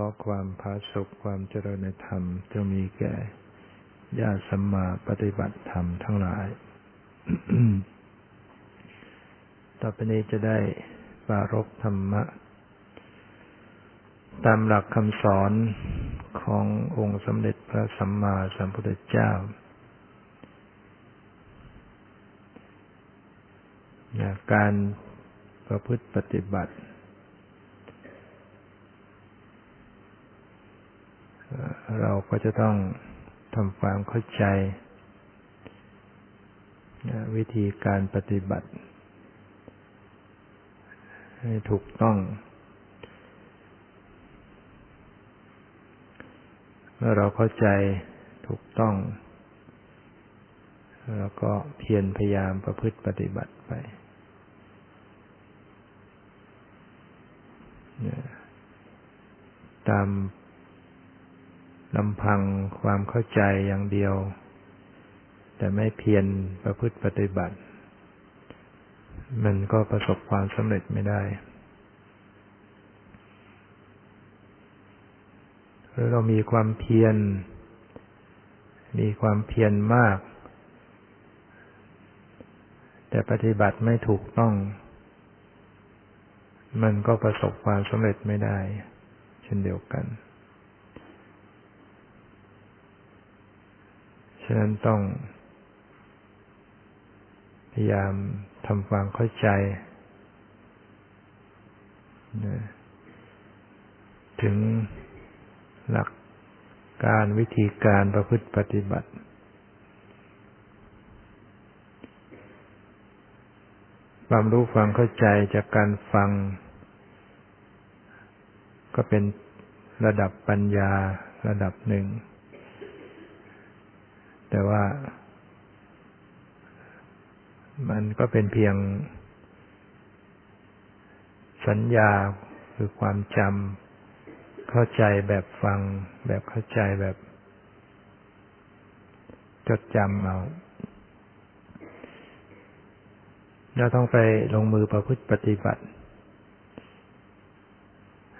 ขอความพาสุขความเจริญในธรรมจะมีแก่ญาติสัมมาปฏิบัติธรรมทั้งหลาย ต่อไปนี้จะได้ปารบธรรมะ ตามหลักคำสอนขององค์สมเด็จพระสัมมาสัมพุทธเจ้าการประพฤติปฏิบัติ เราก็จะต้องทำความเข้าใจวิธีการปฏิบัติ ให้ถูกต้อง เมื่อเราเข้าใจถูกต้อง แล้วก็เพียรพยายามประพฤติปฏิบัติไปตาม ลำพังความเข้าใจอย่างเดียว แต่ไม่เพียรประพฤติปฏิบัติ มันก็ประสบความสำเร็จไม่ได้หรือเรามีความเพียร มีความเพียรมาก แต่ปฏิบัติไม่ถูกต้อง มันก็ประสบความสำเร็จไม่ได้ เช่นเดียวกัน ฉะนั้นต้อง พยายามทำความเข้าใจถึงหลักการวิธีการประพฤติปฏิบัติ ความรู้ความเข้าใจจากการฟัง ก็เป็นระดับปัญญาระดับหนึ่ง แต่ว่า มันก็เป็นเพียง สัญญาคือความจำเข้าใจแบบฟัง แบบเข้าใจแบบ จดจำเอาเราต้องไปลงมือประพฤติปฏิบัติ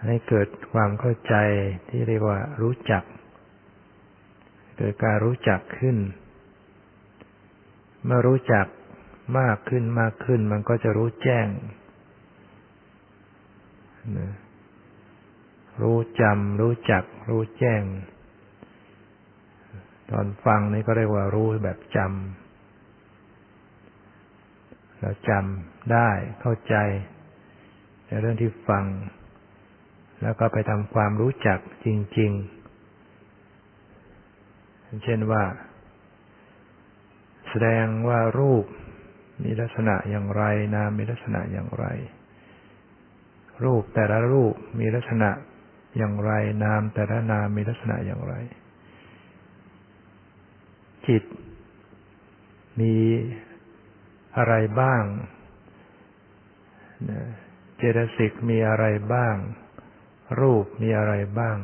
ให้เกิดความเข้าใจที่เรียกว่ารู้จัก เกิดการรู้จักขึ้น เมื่อรู้จักมากขึ้นมากขึ้น มันก็จะรู้แจ้ง รู้จำรู้จัก รู้แจ้ง ตอนฟังนี่ก็เรียกว่ารู้แบบจำเราจำได้เข้าใจ ในเรื่องที่ฟัง แล้วก็ไปทำความรู้จักจริง ๆ เช่นว่า แสดงว่ารูปมีลักษณะอย่างไร นามมีลักษณะอย่างไร รูปแต่ละรูปมีลักษณะอย่างไร นามแต่ละนามมีลักษณะอย่างไร จิต มีอะไรบ้างเจตสิกมีอะไรบ้าง รูปมีอะไรบ้าง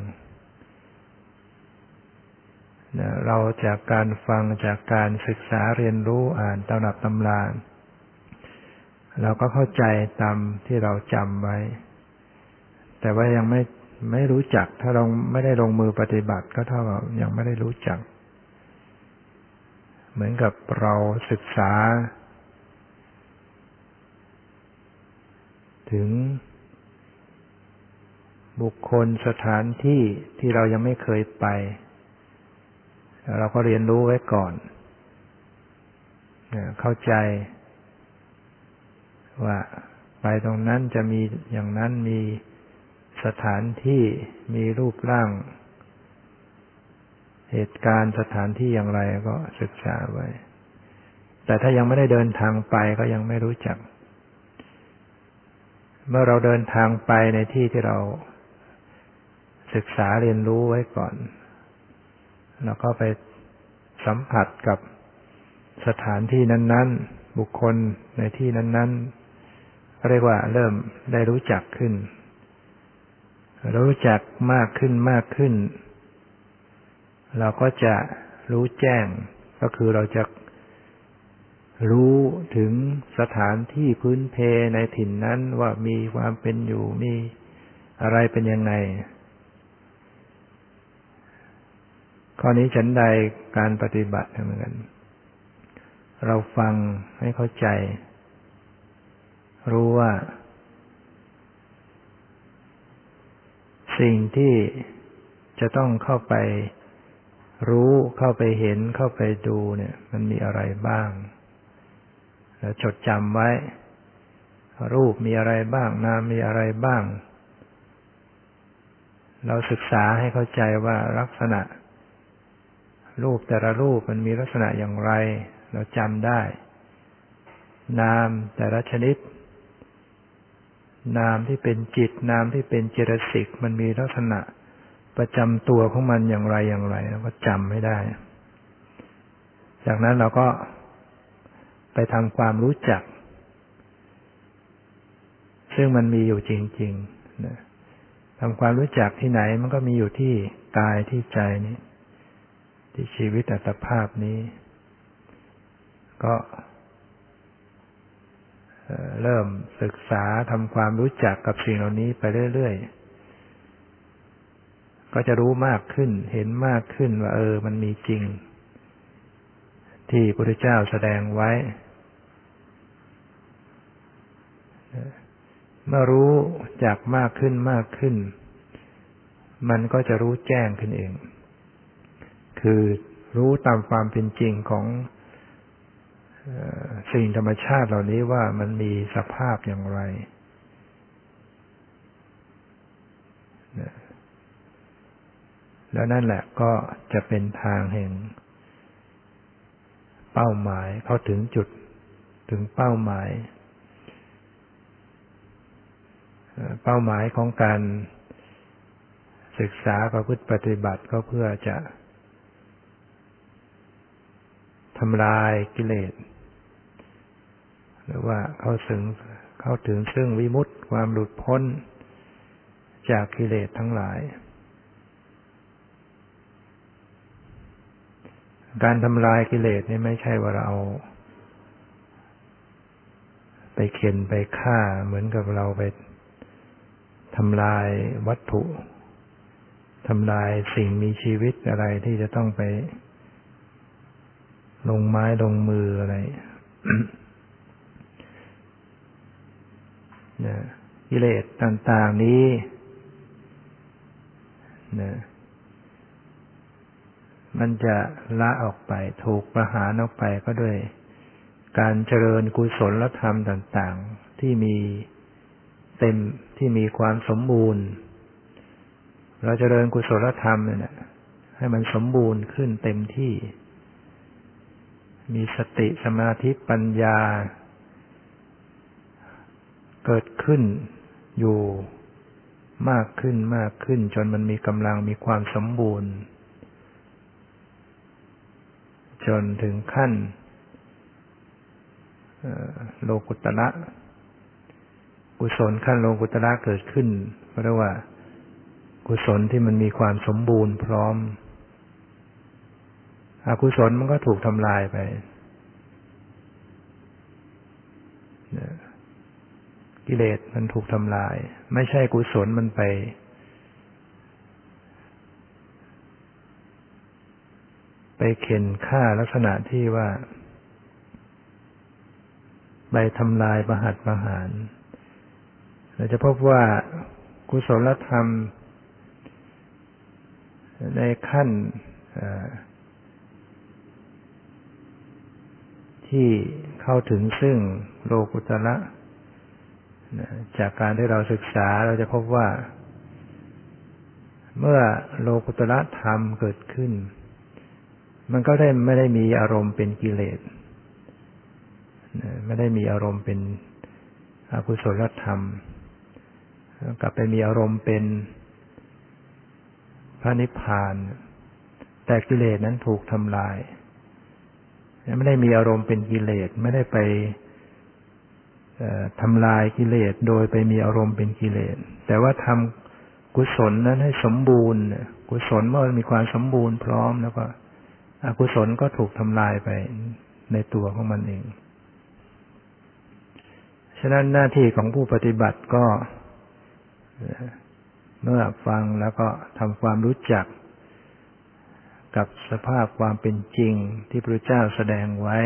เราจากการฟังจากการศึกษาเรียนรู้อ่านตำรับตำราเราก็เข้าใจตามที่เราจำไว้ แต่ว่ายังไม่ไม่รู้จัก ถ้าเราไม่ได้ลงมือปฏิบัติก็เท่ากับยังไม่ได้รู้จัก เหมือนกับเราศึกษา ถึงบุคคลสถานที่ที่เรายังไม่เคยไป เราก็เรียนรู้ไว้ก่อน เข้าใจ ว่าไปตรงนั้นจะมีอย่างนั้นมีสถานที่มีรูปร่าง เหตุการณ์สถานที่อย่างไรก็ศึกษาไว้ แต่ถ้ายังไม่ได้เดินทางไปก็ยังไม่รู้จัก เมื่อเราเดินทางไปในที่ที่เราศึกษาเรียนรู้ไว้ก่อน แล้วก็ไปสัมผัสกับสถานที่นั้น ๆ บุคคลในที่นั้น ๆ เรียกว่าเริ่มได้รู้จักขึ้น รู้จักมากขึ้นมากขึ้น เราก็จะรู้แจ้ง ก็คือเราจะรู้ถึงสถานที่พื้นเพในถิ่นนั้นว่ามีความเป็นอยู่มีอะไรเป็นยังไง ข้อนี้ฉันใดการปฏิบัติเหมือนกัน เราฟังให้เข้าใจ รู้ว่า สิ่งที่จะต้องเข้าไปรู้เข้าไปเห็นเข้าไปดูเนี่ย มันมีอะไรบ้าง แล้วจดจำไว้ รูปมีอะไรบ้าง นามมีอะไรบ้าง เราศึกษาให้เข้าใจว่าลักษณะ รูปแต่ละรูปมันมีลักษณะอย่างไร เราจำได้ นามแต่ละชนิด นามที่เป็นจิต นามที่เป็นเจตสิกมันมีลักษณะประจำตัวของมันอย่างไรอย่างไรเราก็จำไม่ได้ จากนั้นเราก็ไปทำความรู้จัก ซึ่งมันมีอยู่จริง ๆนะทำความรู้จักที่ไหนมันก็มีอยู่ที่กายที่ใจนี้ ที่ชีวิตอัตภาพนี้ ก็เริ่มศึกษาทำความรู้จักกับสิ่งเหล่านี้ไปเรื่อยๆ ก็จะรู้มากขึ้น เห็นมากขึ้นว่า เออ มันมีจริง ที่พระพุทธเจ้าแสดงไว้ เมื่อรู้จักมากขึ้นมากขึ้น มันก็จะรู้แจ้งขึ้นเอง คือรู้ตามความเป็นจริงของสิ่งธรรมชาติเหล่านี้ว่ามันมีสภาพอย่างไร แล้วนั่นแหละก็จะเป็นทางแห่ง เป้าหมายเข้าถึงจุดถึงเป้าหมาย เป้าหมายของการศึกษาประพฤติปฏิบัติก็เพื่อจะ ทำลายกิเลส หรือว่าเข้าถึงเข้าถึงซึ่งวิมุตติความหลุดพ้นจากกิเลสทั้งหลาย การทำลายกิเลสนี่ไม่ใช่ว่าเราไปเข็นไปฆ่าเหมือนกับเราไปทำลายวัตถุทำลายสิ่งมีชีวิตอะไรที่จะต้องไป ลงไม้ลงมืออะไรนะกิเลสต่างๆนี้นะมันจะละออกไปถูกประหารออกไปก็ด้วยการเจริญกุศลธรรมต่าง ๆ ที่มีเต็มที่มีความสมบูรณ์ เราจเจริญกุศลธรรมเนี่ยให้มันสมบูรณ์ขึ้นเต็มที่ มีสติสมาธิปัญญา เกิดขึ้นอยู่มากขึ้นมากขึ้น จนมันมีกำลังมีความสมบูรณ์ จนถึงขั้นโลกุตระกุศลขั้นโลกุตระเกิดขึ้นเรียกว่า กุศลที่มันมีความสมบูรณ์พร้อม อกุศลมันก็ถูกทำลายไป กิเลสมันถูกทำลาย ไม่ใช่กุศลมันไป ไปเข็นฆ่าลักษณะที่ว่า ไปทำลายประหัตประหารเราจะพบว่ากุศลธรรม ในขั้น ที่เข้าถึงซึ่งโลกุตระจากการที่เราศึกษาเราจะพบว่า เมื่อโลกุตระธรรมเกิดขึ้น มันก็ได้ไม่ได้มีอารมณ์เป็นกิเลสไม่ได้มีอารมณ์เป็นอกุศลธรรม กลับไปมีอารมณ์เป็นพระนิพพาน แต่กิเลสนั้นถูกทำลาย ไม่ได้มีอารมณ์เป็นกิเลสไม่ได้ไปทำลายกิเลสโดยไปมีอารมณ์เป็นกิเลส แต่ว่าทำกุศลนั้นให้สมบูรณ์ กุศลเมื่อมีความสมบูรณ์พร้อมแล้วก็อกุศลก็ถูกทำลายไปในตัวของมันเอง ฉะนั้นหน้าที่ของผู้ปฏิบัติก็ เมื่อฟังแล้วก็ทำความรู้จัก กับสภาพความเป็นจริงที่พระเจ้าแสดงไว้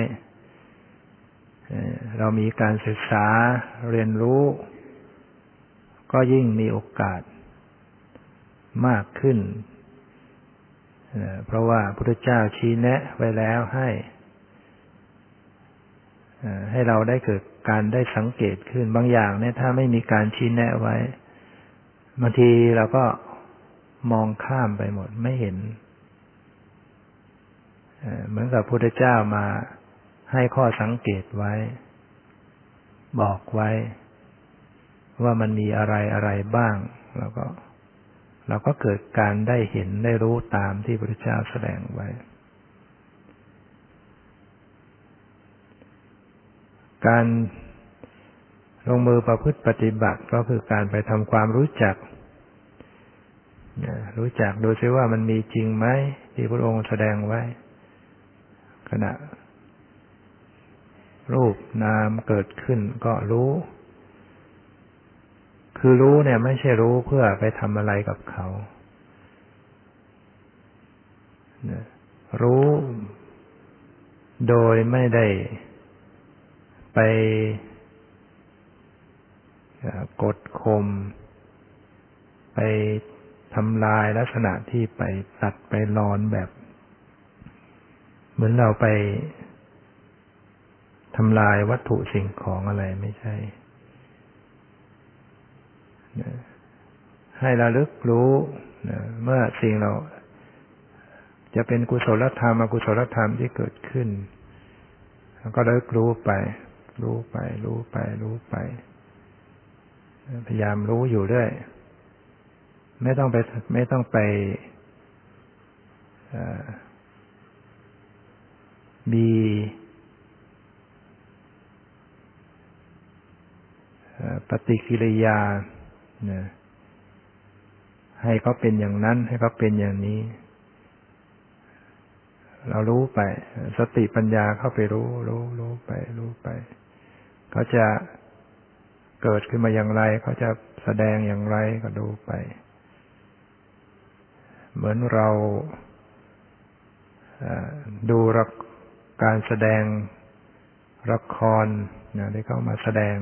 เรามีการศึกษาเรียนรู้ ก็ยิ่งมีโอกาสมากขึ้น เพราะว่าพระพุทธเจ้าชี้แนะไว้แล้วให้ ให้เราได้เกิดการได้สังเกตขึ้นบางอย่างเนี่ยถ้าไม่มีการชี้แนะไว้บางทีเราก็มองข้ามไปหมดไม่เห็น เหมือนกับพระพุทธเจ้ามาให้ข้อสังเกตไว้ บอกไว้ ว่ามันมีอะไรอะไรบ้าง แล้วก็ เราก็เกิดการได้เห็นได้รู้ตามที่พระพุทธเจ้าแสดงไว้ การลงมือประพฤติปฏิบัติก็คือการไปทำความรู้จัก รู้จักดูซิว่ามันมีจริงไหมที่พระองค์แสดงไว้ ขณะ รูปนามเกิดขึ้นก็รู้ คือรู้เนี่ยไม่ใช่รู้เพื่อไปทำอะไรกับเขา รู้โดยไม่ได้ไปกดข่มไปทำลายลักษณะที่ไปตัดไปรอนแบบ เหมือนเราไปทำลายวัตถุสิ่งของอะไรไม่ใช่ ให้ระลึกรู้เมื่อสิ่งเรา จะเป็นกุศลธรรมอกุศลธรรมที่เกิดขึ้นก็ระลึกรู้ไป รู้ไป รู้ไป รู้ไป พยายามรู้อยู่เรื่อยไม่ต้องไป ไม่ต้องไป มี ปฏิกิริยาให้เขาเป็นอย่างนั้น ให้เขาเป็นอย่างนี้ เรารู้ไป สติปัญญาเข้าไปรู้ รู้ รู้ไป รู้ไป เขาจะเกิดขึ้นมาอย่างไร เขาจะแสดงอย่างไรก็ดูไป เหมือนเราดูรัก การแสดงละครนะที่เขามาแสดง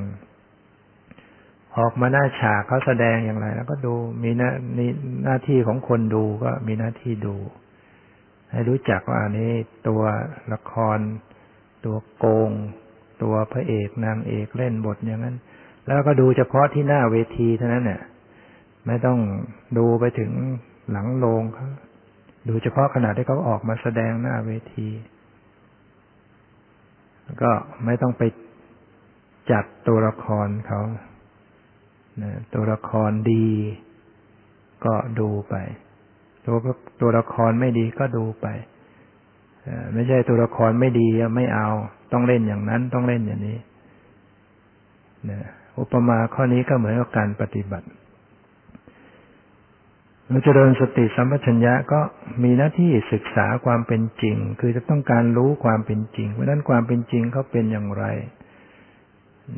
ออกมาหน้าฉากเขาแสดงอย่างไร แล้วก็ดูมีหน้าหน้าที่ของคนดูก็มีหน้าที่ดู ให้รู้จักว่าอันนี้ตัวละคร ตัวโกง ตัวพระเอกนางเอกเล่นบทอย่างนั้น แล้วก็ดูเฉพาะที่หน้าเวทีเท่านั้นเนี่ยไม่ต้องดูไปถึงหลังโรงเขาดูเฉพาะขณะที่เขาออกมาแสดงหน้าเวที ก็ไม่ต้องไปจัดตัวละครเขาตัวละครดีก็ดูไป ตัวตัวละครไม่ดีก็ดูไปไม่ใช่ตัวละครไม่ดีไม่เอา ต้องเล่นอย่างนั้นต้องเล่นอย่างนี้อุปมาข้อนี้ก็เหมือนกับการปฏิบัติ เราเจริญสติสัมปชัญญะก็มีหน้าที่ศึกษาความเป็นจริง คือจะต้องการรู้ความเป็นจริงเพราะนั้นความเป็นจริงเขาเป็นอย่างไร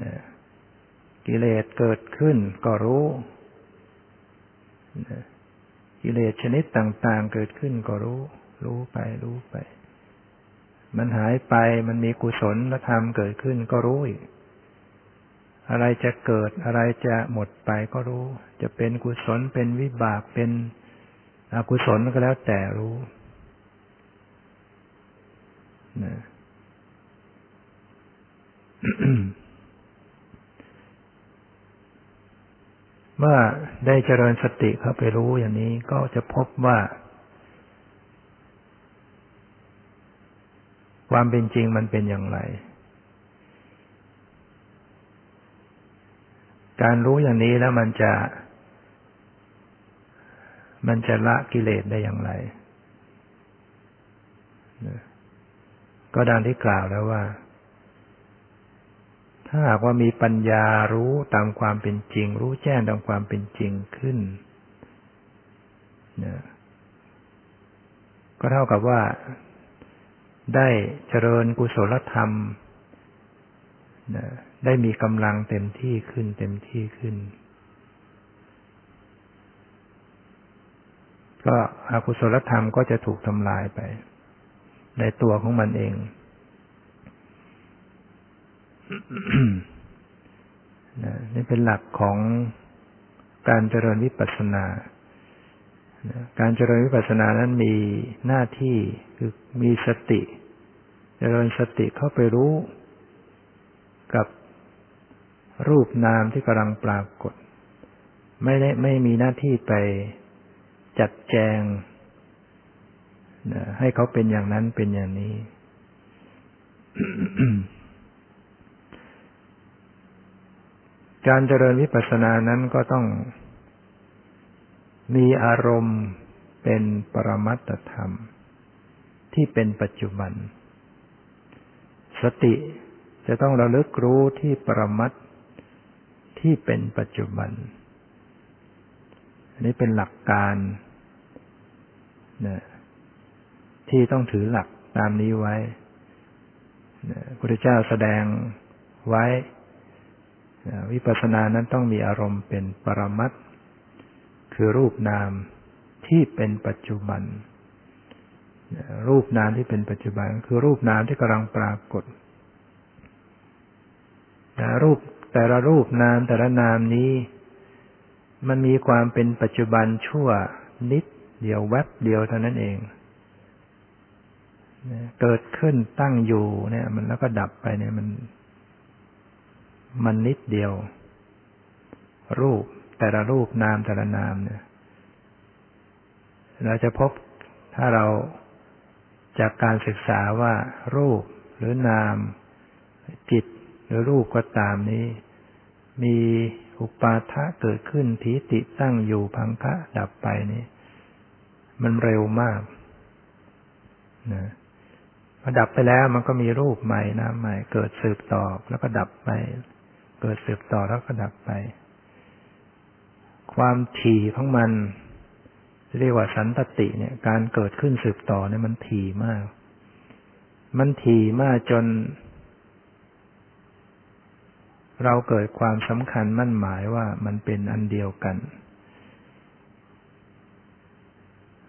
นะกิเลสเกิดขึ้นก็รู้นะกิเลสชนิดต่างๆ เกิดขึ้นก็รู้ รู้ไปรู้ไป มันหายไปมันมีกุศลธรรมเกิดขึ้นก็รู้อีก อะไรจะเกิดอะไรจะหมดไปก็รู้ จะเป็นกุศลเป็นวิบากเป็นอกุศลก็แล้วแต่รู้นะเมื่อได้เจริญสติเข้าไปรู้อย่างนี้ก็จะพบว่า ความเป็นจริงมันเป็นอย่างไร การรู้อย่างนี้แล้วมันจะ มันจะละกิเลสได้อย่างไร ก็ดังที่กล่าวแล้วว่า ถ้าหากว่ามีปัญญารู้ตามความเป็นจริง รู้แจ้งตามความเป็นจริงขึ้นนะก็เท่ากับว่าได้เจริญกุศลธรรมนะ ได้มีกำลังเต็มที่ขึ้นเต็มที่ขึ้น ก็อกุศลธรรมก็จะถูกทำลายไป ในตัวของมันเอง นี่เป็นหลักของการเจริญวิปัสสนา การเจริญวิปัสสนานั้นมีหน้าที่คือมีสติ เจริญสติเข้าไปรู้กับ รูปนามที่กำลังปรากฏ ไม่ได้ไม่มีหน้าที่ไปจัดแจงให้เขาเป็นอย่างนั้นเป็นอย่างนี้ การเจริญวิปัสสนานั้นก็ต้อง มีอารมณ์เป็นปรมัตธรรม ที่เป็นปัจจุบัน สติจะต้องระลึกรู้ที่ปรมัต ที่เป็นปัจจุบัน อันนี้เป็นหลักการนะที่ต้องถือหลักตามนี้ไว้พระพุทธเจ้าแสดงไว้วิปัสสนานั้นต้องมีอารมณ์เป็นปรมัตคือรูปนามที่เป็นปัจจุบัน รูปนามที่เป็นปัจจุบัน คือรูปนามที่กำลังปรากฏรูป แต่ละรูปนามแต่ละนามนี้ มันมีความเป็นปัจจุบันชั่วนิดเดียวแวบเดียวเท่านั้นเองเกิดขึ้นตั้งอยู่เนี่ย มันแล้วก็ดับไปเนี่ยมัน มันนิดเดียว รูปแต่ละรูปนามแต่ละนามเนี่ย เราจะพบถ้าเราจากการศึกษาว่ารูปหรือนามจิต หรือรูปก็ตามนี้ มีอุปาทะเกิดขึ้นทีติตั้งอยู่พังคะดับไปนี่มันเร็วมากนะพอดับไปแล้วมันก็มีรูปใหม่นามใหม่ เกิดสืบต่อแล้วก็ดับไป เกิดสืบต่อแล้วก็ดับไป ความถี่ของมันเรียกว่าสันตติเนี่ย การเกิดขึ้นสืบต่อเนี่ยมันถี่มาก มันถี่มากจน เราเกิดความสำคัญมั่นหมายว่ามันเป็นอันเดียวกัน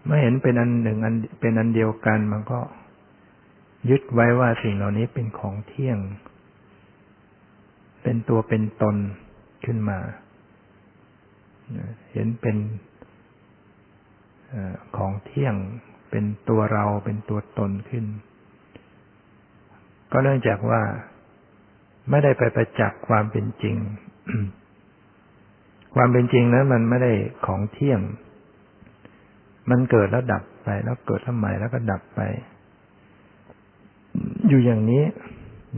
เมื่อเห็นเป็นอันหนึ่งอันเป็นอันเดียวกันมันก็ยึดไว้ว่าสิ่งเหล่านี้เป็นของเที่ยง เป็นตัวเป็นตนขึ้นมา เห็นเป็นของเที่ยง เป็นตัวเราเป็นตัวตนขึ้น ก็เนื่องจากว่า ไม่ได้ไปประจักษ์ความเป็นจริง ความเป็นจริงนั้นมันไม่ได้ของเที่ยง มันเกิดแล้วดับไป แล้วเกิดทำไมแล้วก็ดับไป อยู่อย่างนี้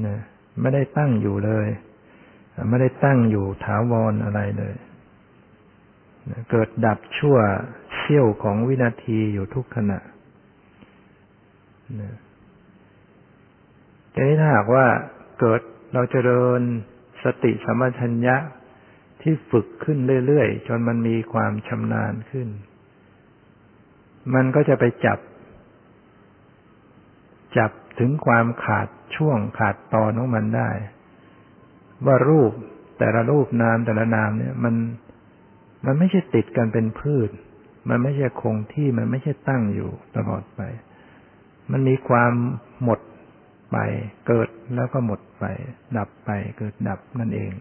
นะไม่ได้ตั้งอยู่เลย ไม่ได้ตั้งอยู่ถาวรอะไรเลยเกิดดับชั่วเสี้ยวของวินาทีอยู่ทุกขณะทีนี้ถ้าหากว่าเกิด เราจเจริญสติสมัชัญญะที่ฝึกขึ้นเรื่อยๆ จนมันมีความชำนาญขึ้น มันก็จะไปจับ จับถึงความขาดช่วงขาดตอนของมันได้ ว่ารูปแต่ละรูปนามแต่ละนามเนี่ยมันมันไม่ใช่ติดกันเป็นพืช มันไม่ใช่คงที่มันไม่ใช่ตั้งอยู่ตลอดไป มันมีความหมด ไป เกิดแล้วก็หมดไป ดับไป เกิดดับนั่นเอง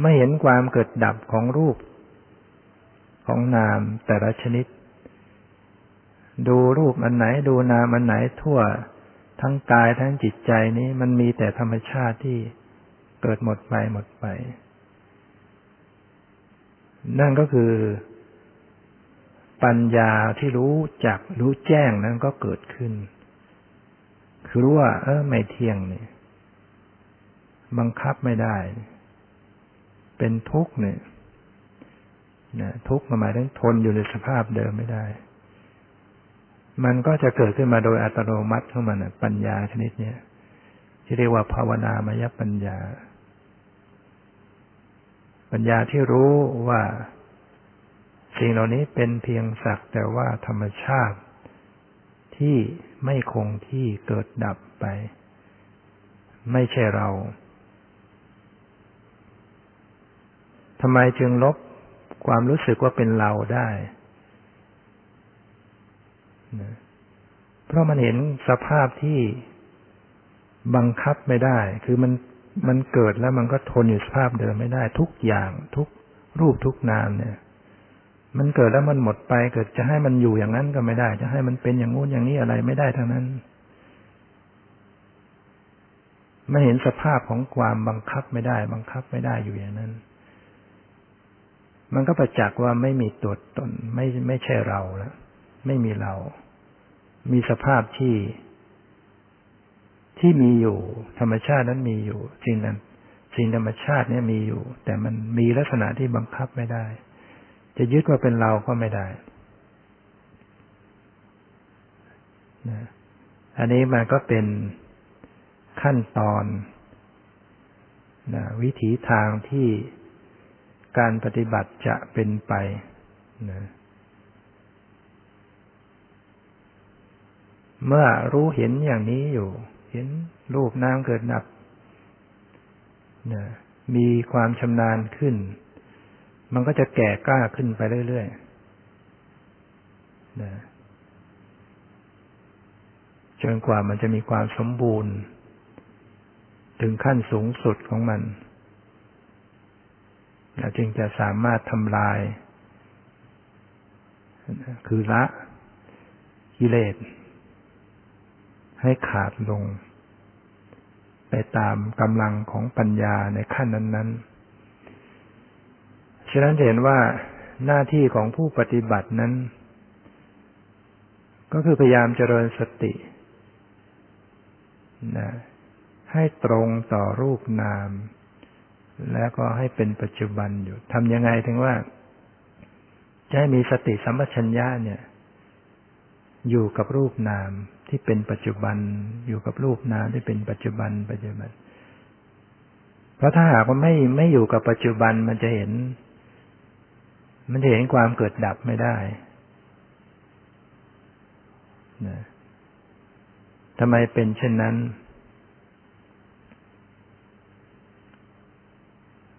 ไม่เห็นความเกิดดับของรูป ของนามแต่ละชนิด ดูรูปอันไหน ดูนามอันไหนทั่ว ทั้งกายทั้งจิตใจนี้ มันมีแต่ธรรมชาติที่เกิดหมดไปหมดไป นั่นก็คือ ปัญญาที่รู้จักรู้แจ้งนั้นก็เกิดขึ้น คือรู้ว่า เออไม่เที่ยงเนี่ย บังคับไม่ได้ เป็นทุกข์เนี่ยนะทุกข์หมายถึงทนอยู่ในสภาพเดิมไม่ได้ มันก็จะเกิดขึ้นมาโดยอัตโนมัติของมันปัญญาชนิดนี้ที่เรียกว่าภาวนามยปัญญา ปัญญาที่รู้ว่า สิ่งเหล่านี้เป็นเพียงสักแต่ว่าธรรมชาติ ที่ไม่คงที่เกิดดับไป ไม่ใช่เราทำไมจึงลบความรู้สึกว่าเป็นเราได้ เพราะมันเห็นสภาพที่บังคับไม่ได้ คือมันมันเกิดแล้วมันก็ทนอยู่สภาพเดิมไม่ได้ ทุกอย่างทุกรูปทุกนามเนี่ย มันเกิดแล้วมันหมดไป เกิดจะให้มันอยู่อย่างนั้นก็ไม่ได้ จะให้มันเป็นอย่างงู้นอย่างนี้อะไรไม่ได้ทั้งนั้น ไม่เห็นสภาพของความบังคับไม่ได้ บังคับไม่ได้อยู่อย่างนั้น มันก็ประจักษ์ว่าไม่มีตัวตน ไม่ไม่ใช่เราแล้วไม่มีเรา มีสภาพที่ ที่มีอยู่ ธรรมชาตินั้นมีอยู่สิ่งนั้นสิ่งธรรมชาติเนี่ยมีอยู่ แต่มันมีลักษณะที่บังคับไม่ได้ จะยึดว่าเป็นเราก็ไม่ได้นะอันนี้มันก็เป็นขั้นตอนนะวิถีทางที่การปฏิบัติจะเป็นไปนะเมื่อรู้เห็นอย่างนี้อยู่ เห็นรูปนามเกิดดับนะมีความชำนาญขึ้น มันก็จะแก่กล้าขึ้นไปเรื่อยๆนะจนกว่ามันจะมีความสมบูรณ์ ถึงขั้นสูงสุดของมันจึงจะสามารถทำลาย คือละกิเลสให้ขาดลง ไปตามกำลังของปัญญาในขั้นนั้น ๆ ฉะนั้นเห็นว่าหน้าที่ของผู้ปฏิบัตินั้น ก็คือพยายามเจริญสตินะให้ตรงต่อรูปนาม แล้วก็ให้เป็นปัจจุบันอยู่ทำยังไงถึงว่า จะให้มีสติสัมปชัญญะเนี่ย อยู่กับรูปนามที่เป็นปัจจุบัน อยู่กับรูปนามที่เป็นปัจจุบันปัจจุบัน เพราะถ้าหากว่าไม่ไม่อยู่กับปัจจุบันมันจะเห็น มันจะเห็นความเกิดดับไม่ได้นะทำไมเป็นเช่นนั้น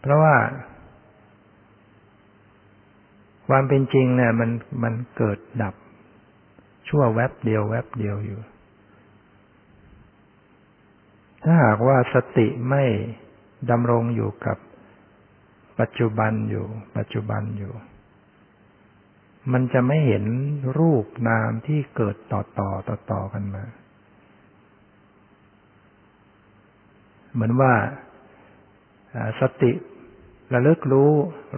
เพราะว่า ความเป็นจริงเนี่ยมันมันเกิดดับ ชั่วแวบเดียวแวบเดียวอยู่ ถ้าหากว่าสติไม่ดำรงอยู่กับปัจจุบันอยู่ ปัจจุบันอยู่ มันจะไม่เห็นรูปนามที่เกิดต่อต่อต่อต่อกันมา เหมือนว่าสติระลึกรู้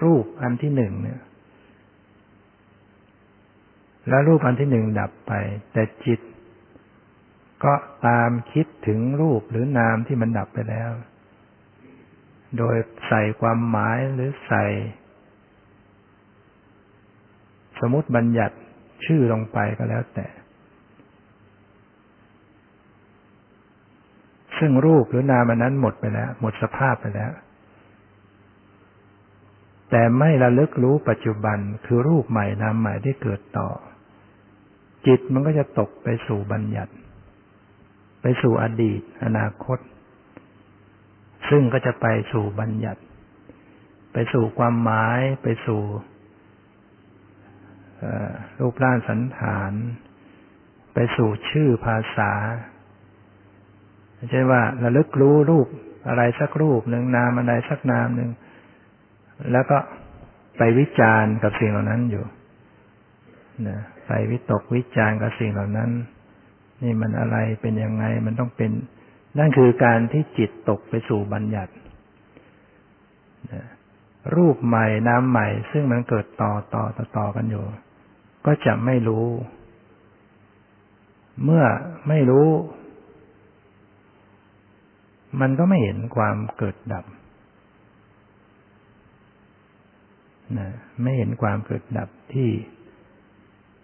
รูปอันที่หนึ่งเนี่ย แล้วรูปอันที่หนึ่งดับไป แต่จิต ก็ตามคิดถึงรูปหรือนามที่มันดับไปแล้ว โดยใส่ความหมายหรือใส่ สมมติบัญญัติชื่อลงไปก็แล้วแต่ ซึ่งรูปหรือนามันนั้นหมดไปแล้ว หมดสภาพไปแล้ว แต่ไม่ระลึกรู้ปัจจุบันคือรูปใหม่นามใหม่ที่เกิดต่อ จิตมันก็จะตกไปสู่บัญญัติ ไปสู่อดีต อนาคต ซึ่งก็จะไปสู่บัญญัติ ไปสู่ความหมายไปสู่ รูปร่างสันฐาน ไปสู่ชื่อภาษาใช่นว่าระลึกรู้รูปอะไรสักรูปหนึ่งนามอะไรสักนามหนึ่งแล้วก็ไปวิจารณ์กับสิ่งเหล่านั้นอยู่นะไปวิตกวิจารณ์กับสิ่งเหล่านั้น นี่มันอะไรเป็นยังไงมันต้องเป็น นั่นคือการที่จิตตกไปสู่บัญญัตินะรูปใหม่น้ำใหม่ ซึ่งมันเกิดต่อต่อต่อต่อกันอยู่ ก็จะไม่รู้ เมื่อไม่รู้ มันก็ไม่เห็นความเกิดดับนะไม่เห็นความเกิดดับที่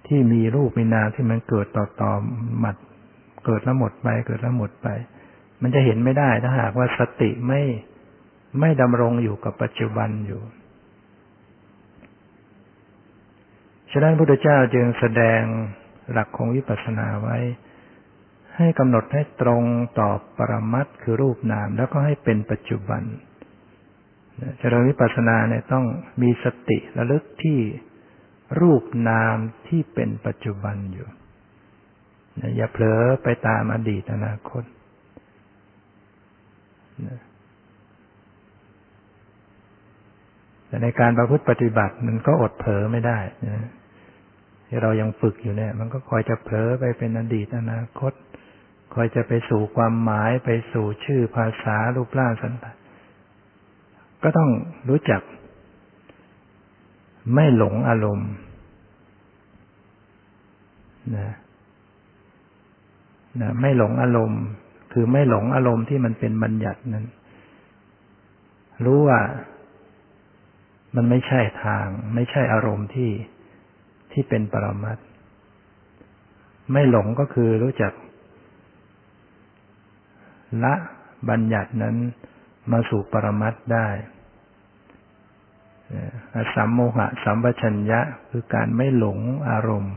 ที่มีรูปมีนามที่มันเกิดต่อต่อหมัด เกิดแล้วหมดไป เกิดแล้วหมดไป มันจะเห็นไม่ได้ถ้าหากว่าสติไม่ไม่ดำรงอยู่กับปัจจุบันอยู่ ฉะนั้นพระพุทธเจ้าจึงแสดงหลักของวิปัสสนาไว้ ให้กำหนดให้ตรงต่อปรมัตคือรูปนาม แล้วก็ให้เป็นปัจจุบันเจริญวิปัสสนาเนี่ยต้องมีสติระลึกที่รูปนามที่เป็นปัจจุบันอยู่อย่าเผลอไปตามอดีตอนาคต ในการประพฤติปฏิบัติมันก็อดเผลอไม่ได้นะที่เรายังฝึกอยู่เนี่ย มันก็คอยจะเผลอไปเป็นอดีตอนาคต คอยจะไปสู่ความหมายไปสู่ชื่อภาษารูปร่างสันตัก็ต้องรู้จัก ไม่หลงอารมณ์นะนะไม่หลงอารมณ์ คือไม่หลงอารมณ์ที่มันเป็นบัญญัตินั้น รู้ว่า มันไม่ใช่ทาง ไม่ใช่อารมณ์ที่ที่เป็นปรมัตไม่หลงก็คือรู้จัก ละบัญญัตินั้นมาสู่ปรมัตได้สัมโมหะสัมปชัญญะคือการไม่หลงอารมณ์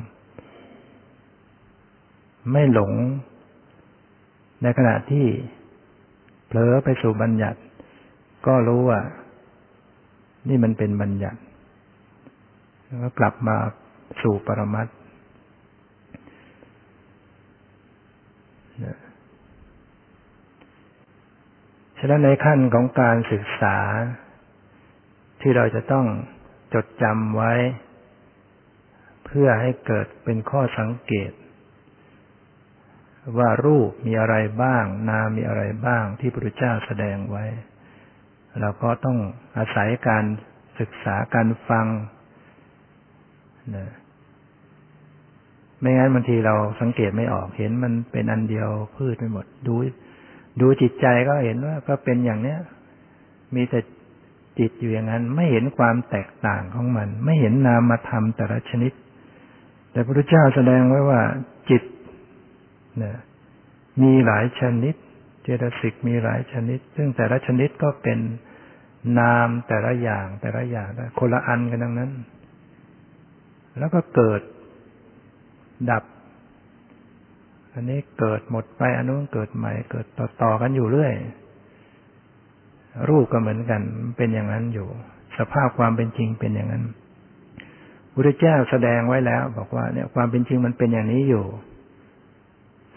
ไม่หลง ในขณะที่เผลอไปสู่บัญญัติ ก็รู้ว่า นี่มันเป็นบัญญัติแล้วกลับมาสู่ปรมัตฉะนั้นในขั้นของการศึกษา ที่เราจะต้องจดจำไว้ เพื่อให้เกิดเป็นข้อสังเกต ว่ารูปมีอะไรบ้าง นามมีอะไรบ้างที่พระพุทธเจ้าแสดงไว้ เราก็ต้องอาศัยการศึกษาการฟังนะไม่งั้นบางทีเราสังเกตไม่ออกเห็นมันเป็นอันเดียวพืชไปหมด ดูดูจิตใจก็เห็นว่าก็เป็นอย่างเนี้ย มีแต่จิตอยู่อย่างนั้น ไม่เห็นความแตกต่างของมัน ไม่เห็นนามธรรมแต่ละชนิด แต่พระพุทธเจ้าแสดงไว้ว่าจิตนี่ยมีหลายชนิด เจตสิกมีหลายชนิด ซึ่งแต่ละชนิดก็เป็นนามแต่ละอย่างแต่ละอย่างคนละอันกันดังนั้น แล้วก็เกิดดับ อันนี้เกิดหมดไปอันนู้นเกิดใหม่ เกิดต่อๆกันอยู่เรื่อย รูปก็เหมือนกัน เป็นอย่างนั้นอยู่ สภาพความเป็นจริงเป็นอย่างนั้นพุทธเจ้าแสดงไว้แล้ว บอกว่าเนี่ยความเป็นจริงมันเป็นอย่างนี้อยู่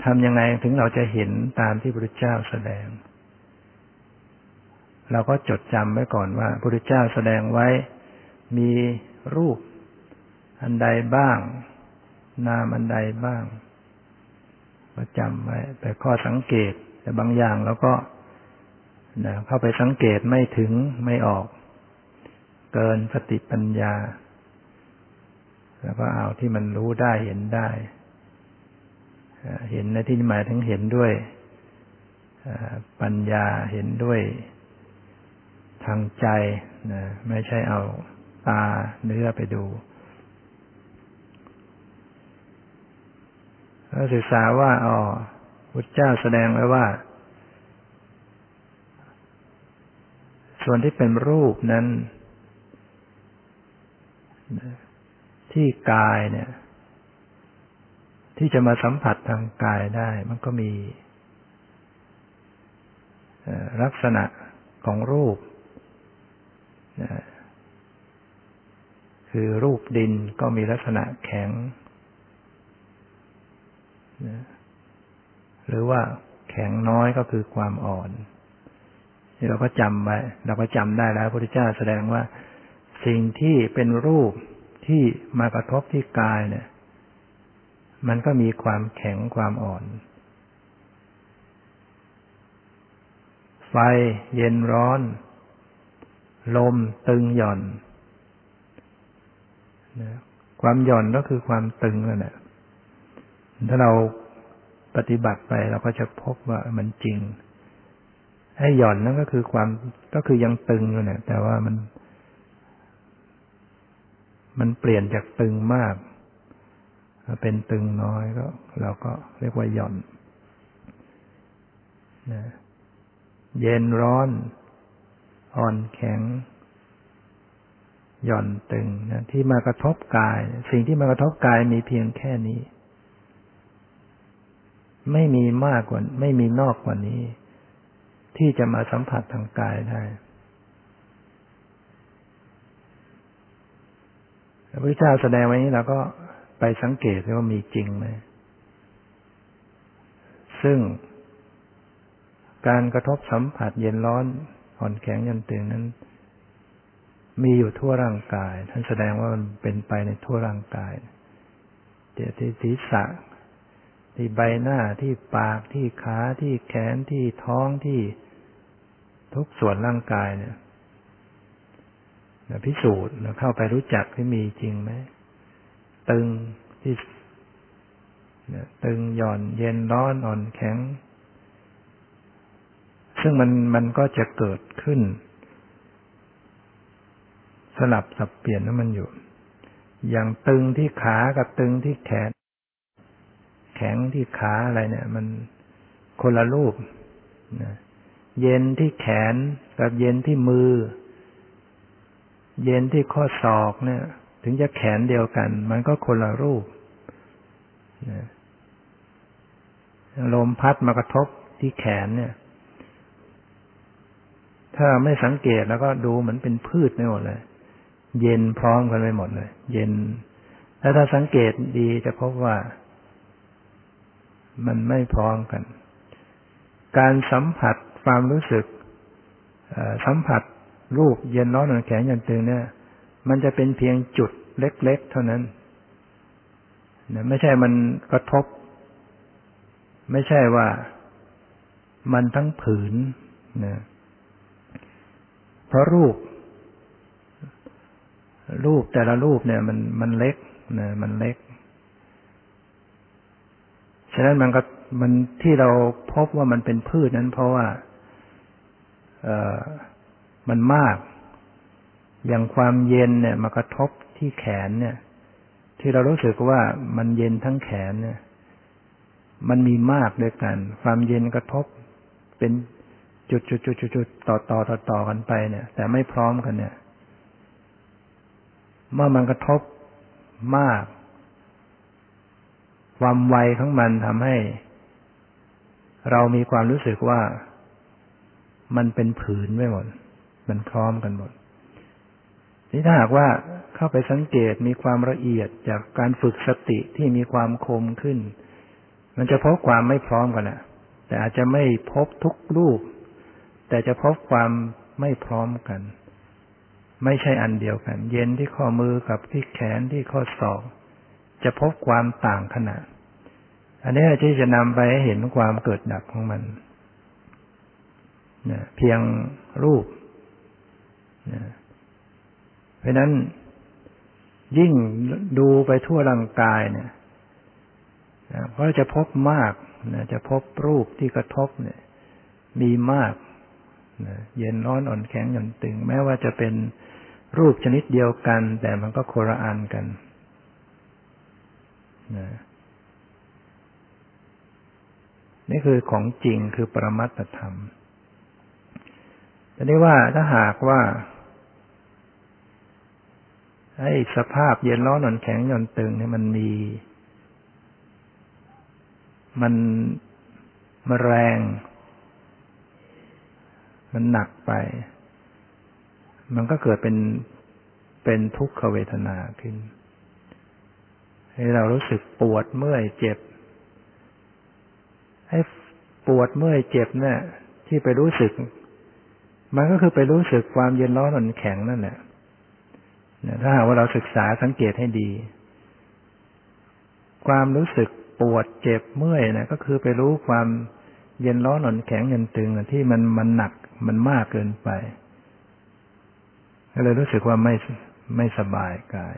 ทำยังไงถึงเราจะเห็นตามที่พระพุทธเจ้าแสดง เราก็จดจำไว้ก่อนว่าพระพุทธเจ้าแสดงไว้ มีรูปอันใดบ้าง นามอันใดบ้างก็จำไว้ แต่ข้อสังเกตแต่บางอย่างเราก็นะเข้าไปสังเกตไม่ถึงไม่ออก เกินสติปัญญา แล้วก็เอาที่มันรู้ได้เห็นได้ เห็นในที่หมายถึงเห็นด้วยปัญญาเห็นด้วยทางใจนะไม่ใช่เอาตาเนื้อไปดูเราศึกษาว่าอ๋อพุทธเจ้าแสดงไว้ว่า ส่วนที่เป็นรูปนั้น ที่กายเนี่ย ที่จะมาสัมผัสทางกายได้ มันก็มีลักษณะของรูป คือรูปดินก็มีลักษณะแข็ง หรือว่าแข็งน้อยก็คือความอ่อนนี่เราก็จำไว้เราก็จำได้แล้วพระพุทธเจ้าแสดงว่า สิ่งที่เป็นรูปที่มากระทบที่กายเนี่ย มันก็มีความแข็งความอ่อน ไฟเย็นร้อน ลมตึงหย่อนความหย่อนก็คือความตึงนั่นแหละถ้าเราปฏิบัติไปเราก็จะพบว่ามันจริง ให้หย่อนนั่นก็คือความก็คือยังตึงอยู่เนี่ยแต่ว่ามัน มันเปลี่ยนจากตึงมาก ถ้าเป็นตึงน้อยก็ เราก็เรียกว่าหย่อนนะเย็นร้อน อ่อนแข็ง หย่อนตึงนะที่มากระทบกาย สิ่งที่มากระทบกายมีเพียงแค่นี้ ไม่มีมากกว่า ไม่มีนอกกว่านี้ ที่จะมาสัมผัสทางกายได้พระพุทธเจ้าแสดงไว้นี้เราก็ สังเกตว่ามีจริงไหมซึ่ง การกระทบสัมผัสเย็นร้อนอ่อนแข็งยันตึงนั้น มีอยู่ทั่วร่างกาย ท่านแสดงว่ามันเป็นไปในทั่วร่างกายเดี๋ยวที่ศีรษะที่ใบหน้าที่ปากที่ขาที่แขนที่ท้องที่ทุกส่วนร่างกายเนี่ยพิสูจน์เข้าไปรู้จักที่มีจริงไหม ตึงที่ตึงหย่อนเย็นร้อนอ่อนแข็ง ซึ่งมันมันก็จะเกิดขึ้น สลับสับเปลี่ยนนั้นมันอยู่ อย่างตึงที่ขากับตึงที่แขน แข็งที่ขาอะไรเนี่ย มันคนละรูปนะเย็นที่แขนกับเย็นที่มือ เย็นที่ข้อศอกเนี่ย ถึงจะแขนเดียวกัน มันก็คนละรูปลมพัดมากระทบที่แขนเนี่ย ถ้าไม่สังเกตแล้วก็ดูเหมือนเป็นพืชไม่หมดเลย เย็นพร้อมกันไปหมดเลย เย็น แล้วถ้าสังเกตดีจะพบว่า มันไม่พร้อมกัน การสัมผัสความรู้สึกสัมผัสรูปเย็นร้อนหนอนแข็งยันตึงเนี่ย มันจะเป็นเพียงจุดเล็ก ๆ เท่านั้นไม่ใช่มันกระทบ ไม่ใช่ว่ามันทั้งผืนนะเพราะรูป รูปแต่ละรูปเนี่ย มันมันเล็กนะมันเล็ก ฉะนั้นมันก็มันที่เราพบว่ามันเป็นพืชนั้นเพราะว่ามันมาก อย่างความเย็นเนี่ยมากระทบที่แขนเนี่ย ที่เรารู้สึกว่ามันเย็นทั้งแขนเนี่ย มันมีมากด้วยกัน ความเย็นกระทบเป็นจุดจุดจุดจุดจุดต่อต่อต่อต่อกันไปเนี่ย แต่ไม่พร้อมกันเนี่ย เมื่อมันกระทบมาก ความไวของมันทำให้ เรามีความรู้สึกว่ามันเป็นผืนไม่หมด มันพร้อมกันหมด นี่ถ้าหากว่าเข้าไปสังเกตมีความละเอียดจากการฝึกสติที่มีความคมขึ้น มันจะพบความไม่พร้อมกันแหละแต่อาจจะไม่พบทุกรูป แต่จะพบความไม่พร้อมกัน ไม่ใช่อันเดียวกัน เย็นที่ข้อมือกับที่แขนที่ข้อศอกจะพบความต่างขนาด อันนี้ที่จะนำไปให้เห็นความเกิดดับของมันนะเพียงรูปนะ เพราะนั้นยิ่งดูไปทั่วร่างกายเนี่ยเพราะจะพบมากนะจะพบรูปที่กระทบเนี่ย มีมากนะเย็นร้อนอ่อนแข็งหย่อนตึง แม้ว่าจะเป็นรูปชนิดเดียวกัน แต่มันก็โคระอันกันนะนี่คือของจริงคือปรมัตธรรมแต่นี้ว่าถ้าหากว่า ไอ้สภาพเย็นร้อนหนอนแข็งหย่อนตึงเนี่ยมันมี มันมันแรง มันหนักไป มันก็เกิดเป็นเป็นทุกขเวทนาขึ้น ให้เรารู้สึกปวดเมื่อยเจ็บให้ปวดเมื่อยเจ็บเนี่ยที่ไปรู้สึก มันก็คือไปรู้สึกความเย็นร้อนอ่อนแข็งนั่นแหละ ถ้าหากว่าเราศึกษาสังเกตให้ดี ความรู้สึกปวดเจ็บเมื่อยนะก็คือไปรู้ความเย็นร้อนอ่อนแข็งเย็นตึงที่มันมันหนักมันมากเกินไปก็เลยรู้สึกว่าไม่ไม่สบายกาย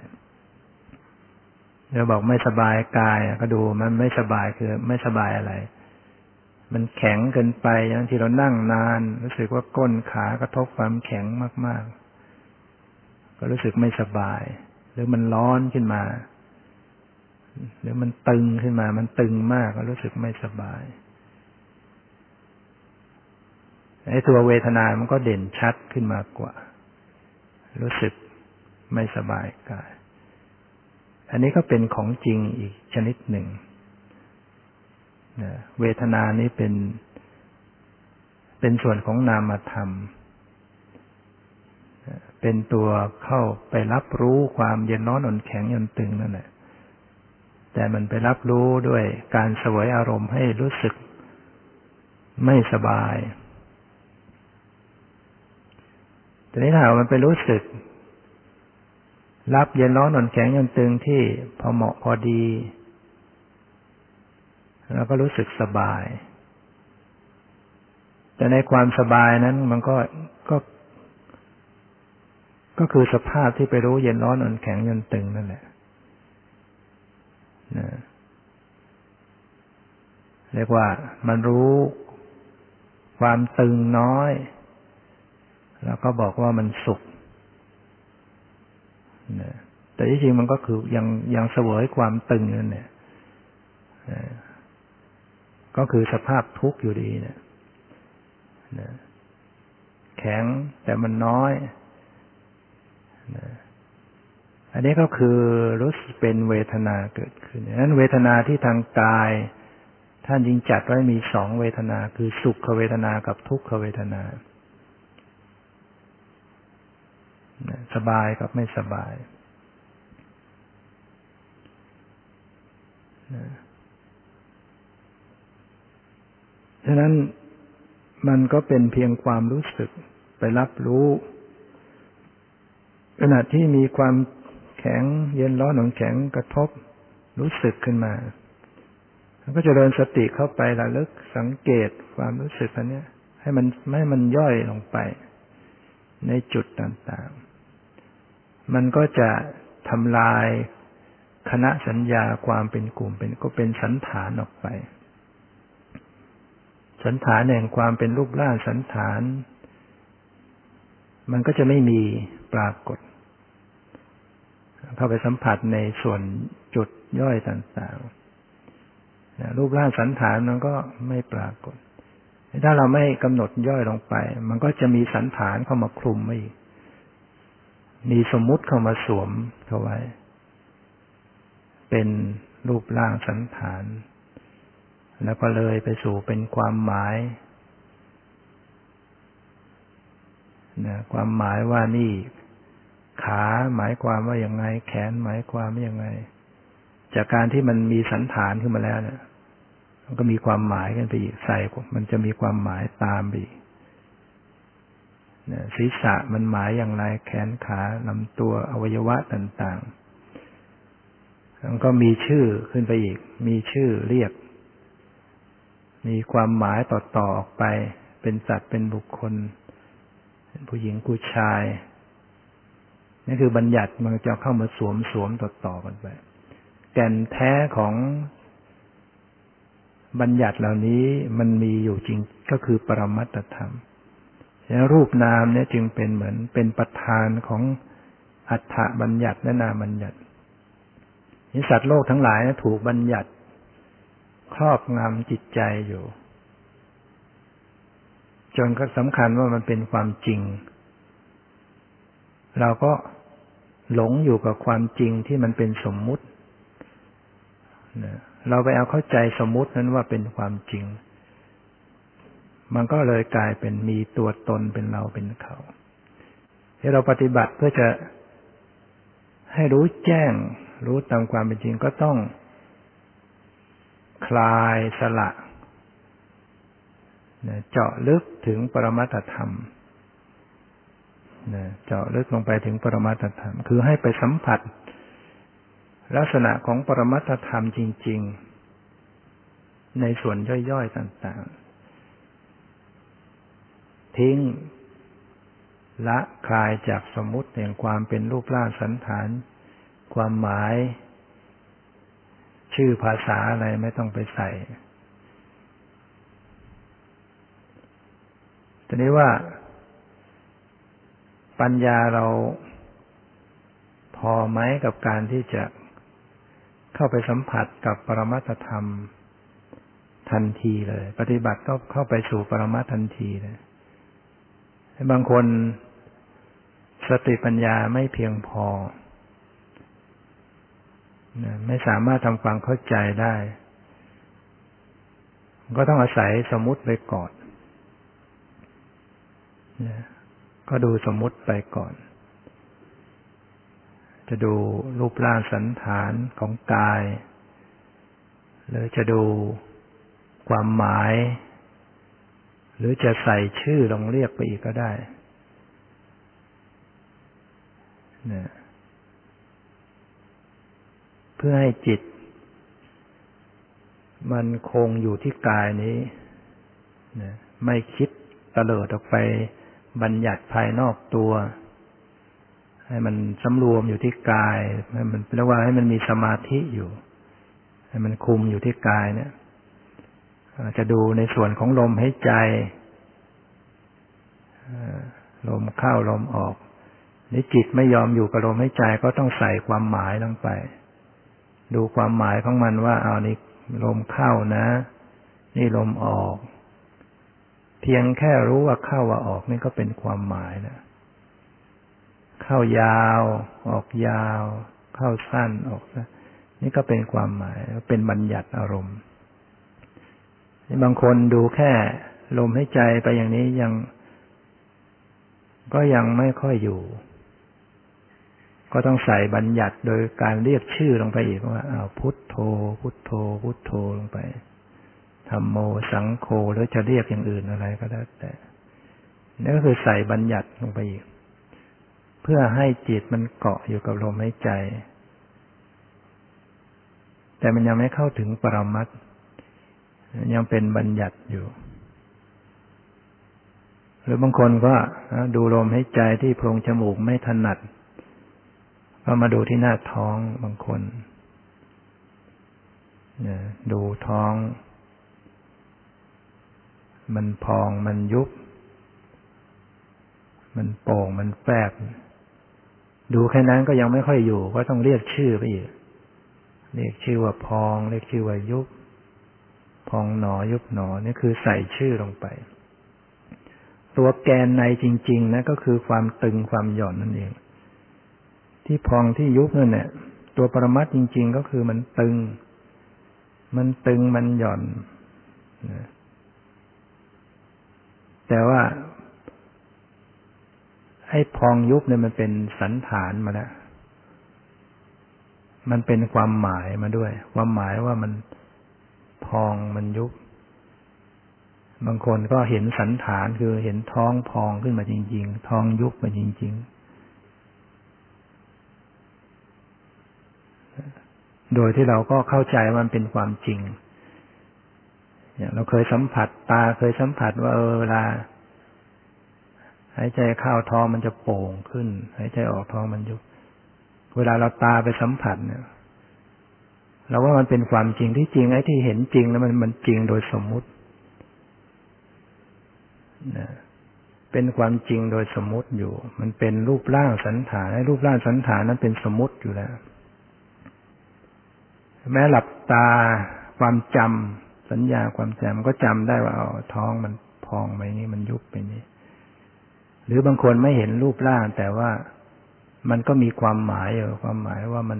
เราบอกไม่สบายกายก็ดูมันไม่สบายคือไม่สบายอะไร มันแข็งเกินไปอย่างที่เรานั่งนาน รู้สึกว่าก้นขากระทบความแข็งมากๆ ก็รู้สึกไม่สบาย หรือมันร้อนขึ้นมา หรือมันตึงขึ้นมา มันตึงมากก็รู้สึกไม่สบายไอ้ตัวเวทนา มันก็เด่นชัดขึ้นมากว่า รู้สึกไม่สบายกาย อันนี้ก็เป็นของจริงอีกชนิดหนึ่งเวทนานี้เป็น เป็นส่วนของนามธรรม เป็นตัวเข้าไปรับรู้ความเย็นร้อนอ่อนแข็งย่อนตึงนั่นแหละแต่มันไปรับรู้ด้วยการสวยอารมณ์ให้รู้สึกไม่สบายแต่นี้ถ้ามันไปรู้สึก รับเย็นร้อนอ่อนแข็งย่อนตึงที่พอเหมาะพอดี แล้วก็รู้สึกสบาย แต่ในความสบายนั้นมันก็ก็ ก็คือสภาพที่ไปรู้เย็นร้อนอ่อนแข็งยนตึงนั่นแหละนะเรียกว่ามันรู้ความตึงน้อย แล้วก็บอกว่ามันสุขนะแต่ที่จริงมันก็คือยังยังเสวยความตึงนั่นเนี่ยก็คือสภาพทุกข์อยู่ดีเนี่ยแข็งแต่มันน้อย อันนี้ก็คือรู้สึกเป็นเวทนาเกิดขึ้นนั้นเวทนาที่ทางกาย ท่านยิงจัดไว้มีสองเวทนา คือสุขเวทนากับทุกขเวทนา สบายกับไม่สบายฉะนั้นมันก็เป็นเพียงความรู้สึกไปรับรู้ ขณะที่มีความแข็งเย็นร้อนของแข็งกระทบ รู้สึกขึ้นมาแล้วก็จะเริญสติเข้าไประลึกสังเกตความรู้สึกอันนี้ให้มันไม่มันย่อยลงไป ในจุดต่างๆ มันก็จะทำลายคณะสัญญาความเป็นกลุ่มเป็นก็เป็นสันฐานออกไป สันฐานแห่งความเป็นรูปร่างสันฐาน มันก็จะไม่มีปรากฏ เข้าไปสัมผัสในส่วนจุดย่อยต่างๆรูปร่างสันฐานมันก็ไม่ปรากฏ ถ้าเราไม่กำหนดย่อยลงไป มันก็จะมีสันฐานเข้ามาคลุมไม่อีก มีสมมุติเข้ามาสวมเข้าไว้ เป็นรูปร่างสันฐาน แล้วก็เลยไปสู่เป็นความหมายนะความหมายว่านี่ ขาหมายความว่าอย่างไง แขนหมายความว่าอย่างไง จากการที่มันมีสันฐานขึ้นมาแล้วเนี่ยมันก็มีความหมายกันไปอีกใส่มันจะมีความหมายตามไปอีกศีรษะมันหมายอย่างไร แขนขาลำตัวอวัยวะต่างๆมันก็มีชื่อขึ้นไปอีก มีชื่อเรียก มีความหมายต่อๆออกไป เป็นสัตว์เป็นบุคคล เป็นผู้หญิงผู้ชาย นี่คือบัญญัติมันจะเข้ามาสวมสวมต่อต่อกันไป แก่นแท้ของบัญญัติเหล่านี้มันมีอยู่จริงก็คือปรมัตธรรมแล้วรูปนามเนี่ยจึงเป็นเหมือนเป็นประธานของอัฏฐบัญญัติและนามบัญญัตินิสัตว์โลกทั้งหลายนะถูกบัญญัติ ครอบงำจิตใจอยู่ จนก็สำคัญว่ามันเป็นความจริง เราก็ หลงอยู่กับความจริงที่มันเป็นสมมุติ เราไปเอาเข้าใจสมมุตินั้นว่าเป็นความจริง มันก็เลยกลายเป็นมีตัวตนเป็นเราเป็นเขาที่เราปฏิบัติเพื่อจะให้รู้แจ้ง รู้ตามความเป็นจริงก็ต้อง คลายสละเจาะลึกถึงปรมัตธรรม เจาะลึกลงไปถึงปรมัตธรรม คือให้ไปสัมผัส ลักษณะของปรมัตธรรมจริง ๆ ในส่วนย่อยๆต่างๆ ทิ้งละคลายจากสมมติแห่งความเป็นรูปร่างสันฐาน ความหมาย ชื่อภาษาอะไรไม่ต้องไปใส่ทีนี้ว่า ปัญญาเราพอไหมกับการที่จะเข้าไปสัมผัสกับปรมัตธรรมทันทีเลย ปฏิบัติก็เข้าไปสู่ปรมัตทันทีเลยบางคนสติปัญญาไม่เพียงพอ ไม่สามารถทำความเข้าใจได้ ก็ต้องอาศัยสมมุติไปก่อน ก็ดูสมมุติไปก่อน จะดูรูปร่างสันฐานของกาย หรือจะดูความหมาย หรือจะใส่ชื่อลงเรียกไปอีกก็ได้นะเพื่อให้จิต มันคงอยู่ที่กายนี้นะไม่คิดตะเลิดออกไป บัญญัติภายนอกตัว ให้มันสำรวมอยู่ที่กายให้มันเรียกว่าให้มันมีสมาธิอยู่ ให้มันคุมอยู่ที่กายเนี่ยจะดูในส่วนของลมหายใจลมเข้าลมออกนี่จิตไม่ยอมอยู่กับลมหายใจก็ต้องใส่ความหมายลงไป ดูความหมายของมันว่า เอานี่ลมเข้านะ นี่ลมออก พียงแค่รู้ว่าเข้าว่าออกนี่ก็เป็นความหมายนะเข้ายาวออกยาว เข้าสั้นออกนี่ก็เป็นความหมายเป็นบัญญัติอารมณ์บางคนดูแค่ลมหายใจไปอย่างนี้ยัง ก็ยังไม่ค่อยอยู่ ก็ต้องใส่บัญญัติโดยการเรียกชื่อลงไปอีกว่าอาพุทโธ พุทโธ พุทโธลงไป ธรรมโมสังโฆหรือจะเรียกอย่างอื่นอะไรก็ได้แต่นี่ก็คือใส่บัญญัติลงไปอีก เพื่อให้จิตมันเกาะอยู่กับลมหายใจ แต่มันยังไม่เข้าถึงปรมัตยังเป็นบัญญัติอยู่ หรือบางคนก็ดูลมหายใจที่โพรงจมูกไม่ถนัดก็มาดูที่หน้าท้องบางคนดูท้อง มันพองมันยุบ มันโป่งมันแฟบ ดูแค่นั้นก็ยังไม่ค่อยอยู่ ก็ต้องเรียกชื่อไปอีก เรียกชื่อว่าพอง เรียกชื่อว่ายุบ พองหนอยุบหนอนี่คือใส่ชื่อลงไป ตัวแกนในจริง ๆนะก็คือความตึงความหย่อนนั่นเอง ที่พองที่ยุบนั่นเนี่ยตัวปรมัตจริง ๆ ก็คือมันตึง มันตึงมันหย่อนนะ แต่ว่า ไอ้พองยุบเนี่ยมันเป็นสันฐานมาแล้ว มันเป็นความหมายมาด้วย ความหมายว่ามันพองมันยุบ บางคนก็เห็นสันฐานคือเห็นท้องพองขึ้นมาจริง ๆ ท้องยุบมาจริง ๆโดยที่เราก็เข้าใจว่ามันเป็นความจริง อย่างเราเคยสัมผัสตาเคยสัมผัสว่าเออเวลาหายใจเข้าท้องมันจะโป่งขึ้น หายใจออกท้องมันยุบเวลาเราตาไปสัมผัสเนี่ยเราว่ามันเป็นความจริงที่จริงไอ้ที่เห็นจริงแล้วมันมันจริงโดยสมมุตินะเป็นความจริงโดยสมมุติอยู่ มันเป็นรูปร่างสันฐานให้รูปร่างสันฐานนั้นเป็นสมมุติอยู่แล้ว แม้หลับตาความจำ สัญญาความจำก็จำได้ว่าเอาท้องมันพองไปนี้มันยุบไปนี้ หรือบางคนไม่เห็นรูปร่าง แต่ว่ามันก็มีความหมายอยู่ความหมายว่ามัน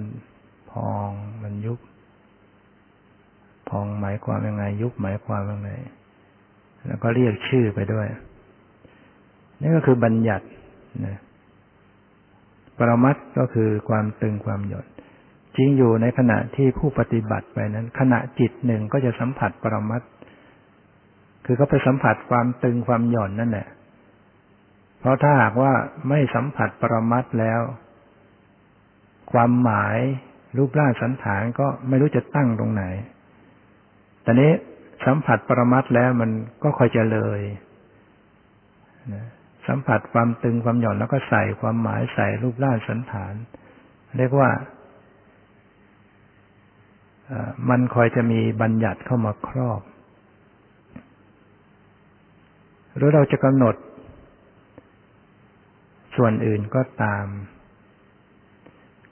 พองมันยุบ พองหมายความยังไง ยุบหมายความยังไง แล้วก็เรียกชื่อไปด้วยนี่ก็คือบัญญัตินะปรมัตก็คือความตึงความหย่อน จริงอยู่ในขณะที่ผู้ปฏิบัติไปนั้น ขณะจิตหนึ่งก็จะสัมผัสปรมัตคือเขาไปสัมผัสความตึงความหย่อนนั่นแหละ เพราะถ้าหากว่าไม่สัมผัสปรมัตแล้ว ความหมายรูปร่างสันฐานก็ไม่รู้จะตั้งตรงไหน แต่นี้สัมผัสปรมัตแล้วมันก็ค่อยจะเลยนะสัมผัสความตึงความหย่อนแล้วก็ใส่ความหมายใส่รูปร่างสันฐาน เรียกว่า มันคอยจะมีบัญญัติเข้ามาครอบ หรือเราจะกำหนด ส่วนอื่นก็ตาม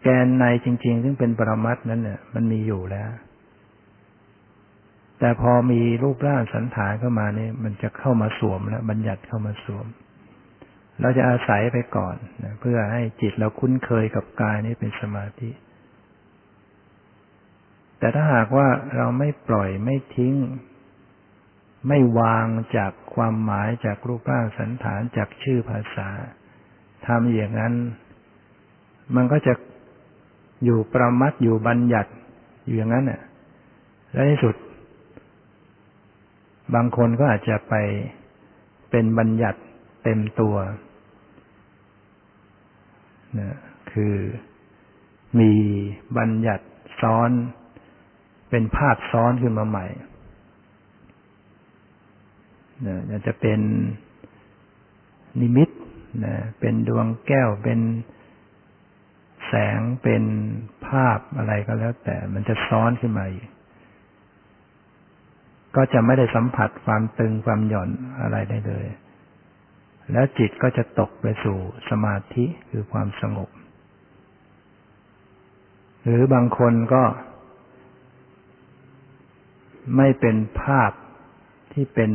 แกนในจริง ๆ ซึ่งเป็นปรมัตนั้นเนี่ยมันมีอยู่แล้ว แต่พอมีรูปร่างสันฐานเข้ามาเนี่ยมันจะเข้ามาสวมแล้วบัญญัติเข้ามาสวม เราจะอาศัยไปก่อนนะเพื่อให้จิตเราคุ้นเคยกับกายนี้เป็นสมาธิ แต่ถ้าหากว่าเราไม่ปล่อยไม่ทิ้ง ไม่วางจากความหมายจากรูปร่างสันฐานจากชื่อภาษาทำอย่างนั้น มันก็จะอยู่ประมัดอยู่บัญญัติอยู่อย่างนั้นน่ะ และในสุด บางคนก็อาจจะไปเป็นบัญญัติเต็มตัวนะคือมีบัญญัติซ้อน เป็นภาพซ้อนขึ้นมาใหม่นะจะเป็นนิมิตนะเป็นดวงแก้วเป็นแสงเป็นภาพอะไรก็แล้ว แต่มันจะซ้อนขึ้นมาอีกก็จะไม่ได้สัมผัสความตึงความหย่อนอะไรได้เลย แล้วจิตก็จะตกไปสู่สมาธิคือความสงบ หรือบางคนก็ ไม่เป็นภาพที่เป็น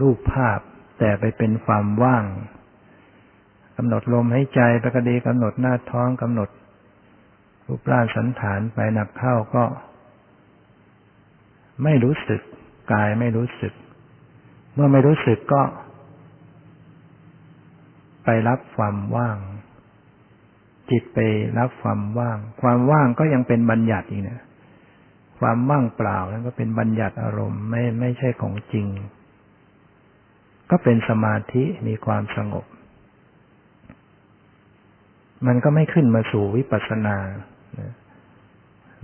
รูปภาพ แต่ไปเป็นความว่างกำหนดลมหายใจไปก็ดีกำหนดหน้าท้องกำหนด รูปร่างสันฐานไปหนักเข้าก็ ไม่รู้สึก กายไม่รู้สึก เมื่อไม่รู้สึกก็ ไปรับความว่าง จิตไปรับความว่าง ความว่างก็ยังเป็นบัญญัติอีกเนี่ย ความว่างเปล่านั้นก็เป็นบัญญัติอารมณ์ไม่ไม่ใช่ของจริง ก็เป็นสมาธิมีความสงบ มันก็ไม่ขึ้นมาสู่วิปัสสนา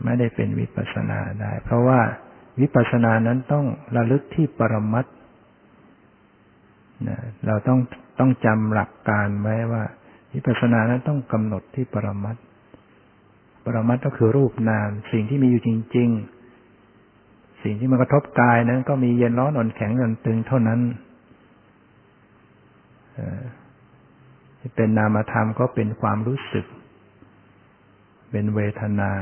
ไม่ได้เป็นวิปัสสนาได้ เพราะว่าวิปัสสนานั้นต้องระลึกที่ปรมัตเราต้องต้องจำหลักการไว้ว่า วิปัสสนานั้นต้องกำหนดที่ปรมัต ปรมัตก็คือรูปนาม สิ่งที่มีอยู่จริง ๆ สิ่งที่มันกระทบกายนั้น ก็มีเย็นร้อนอ่อนแข็งหย่อนตึงเท่านั้นที่เป็นนามธรรมก็เป็นความรู้สึก เป็นเวทนา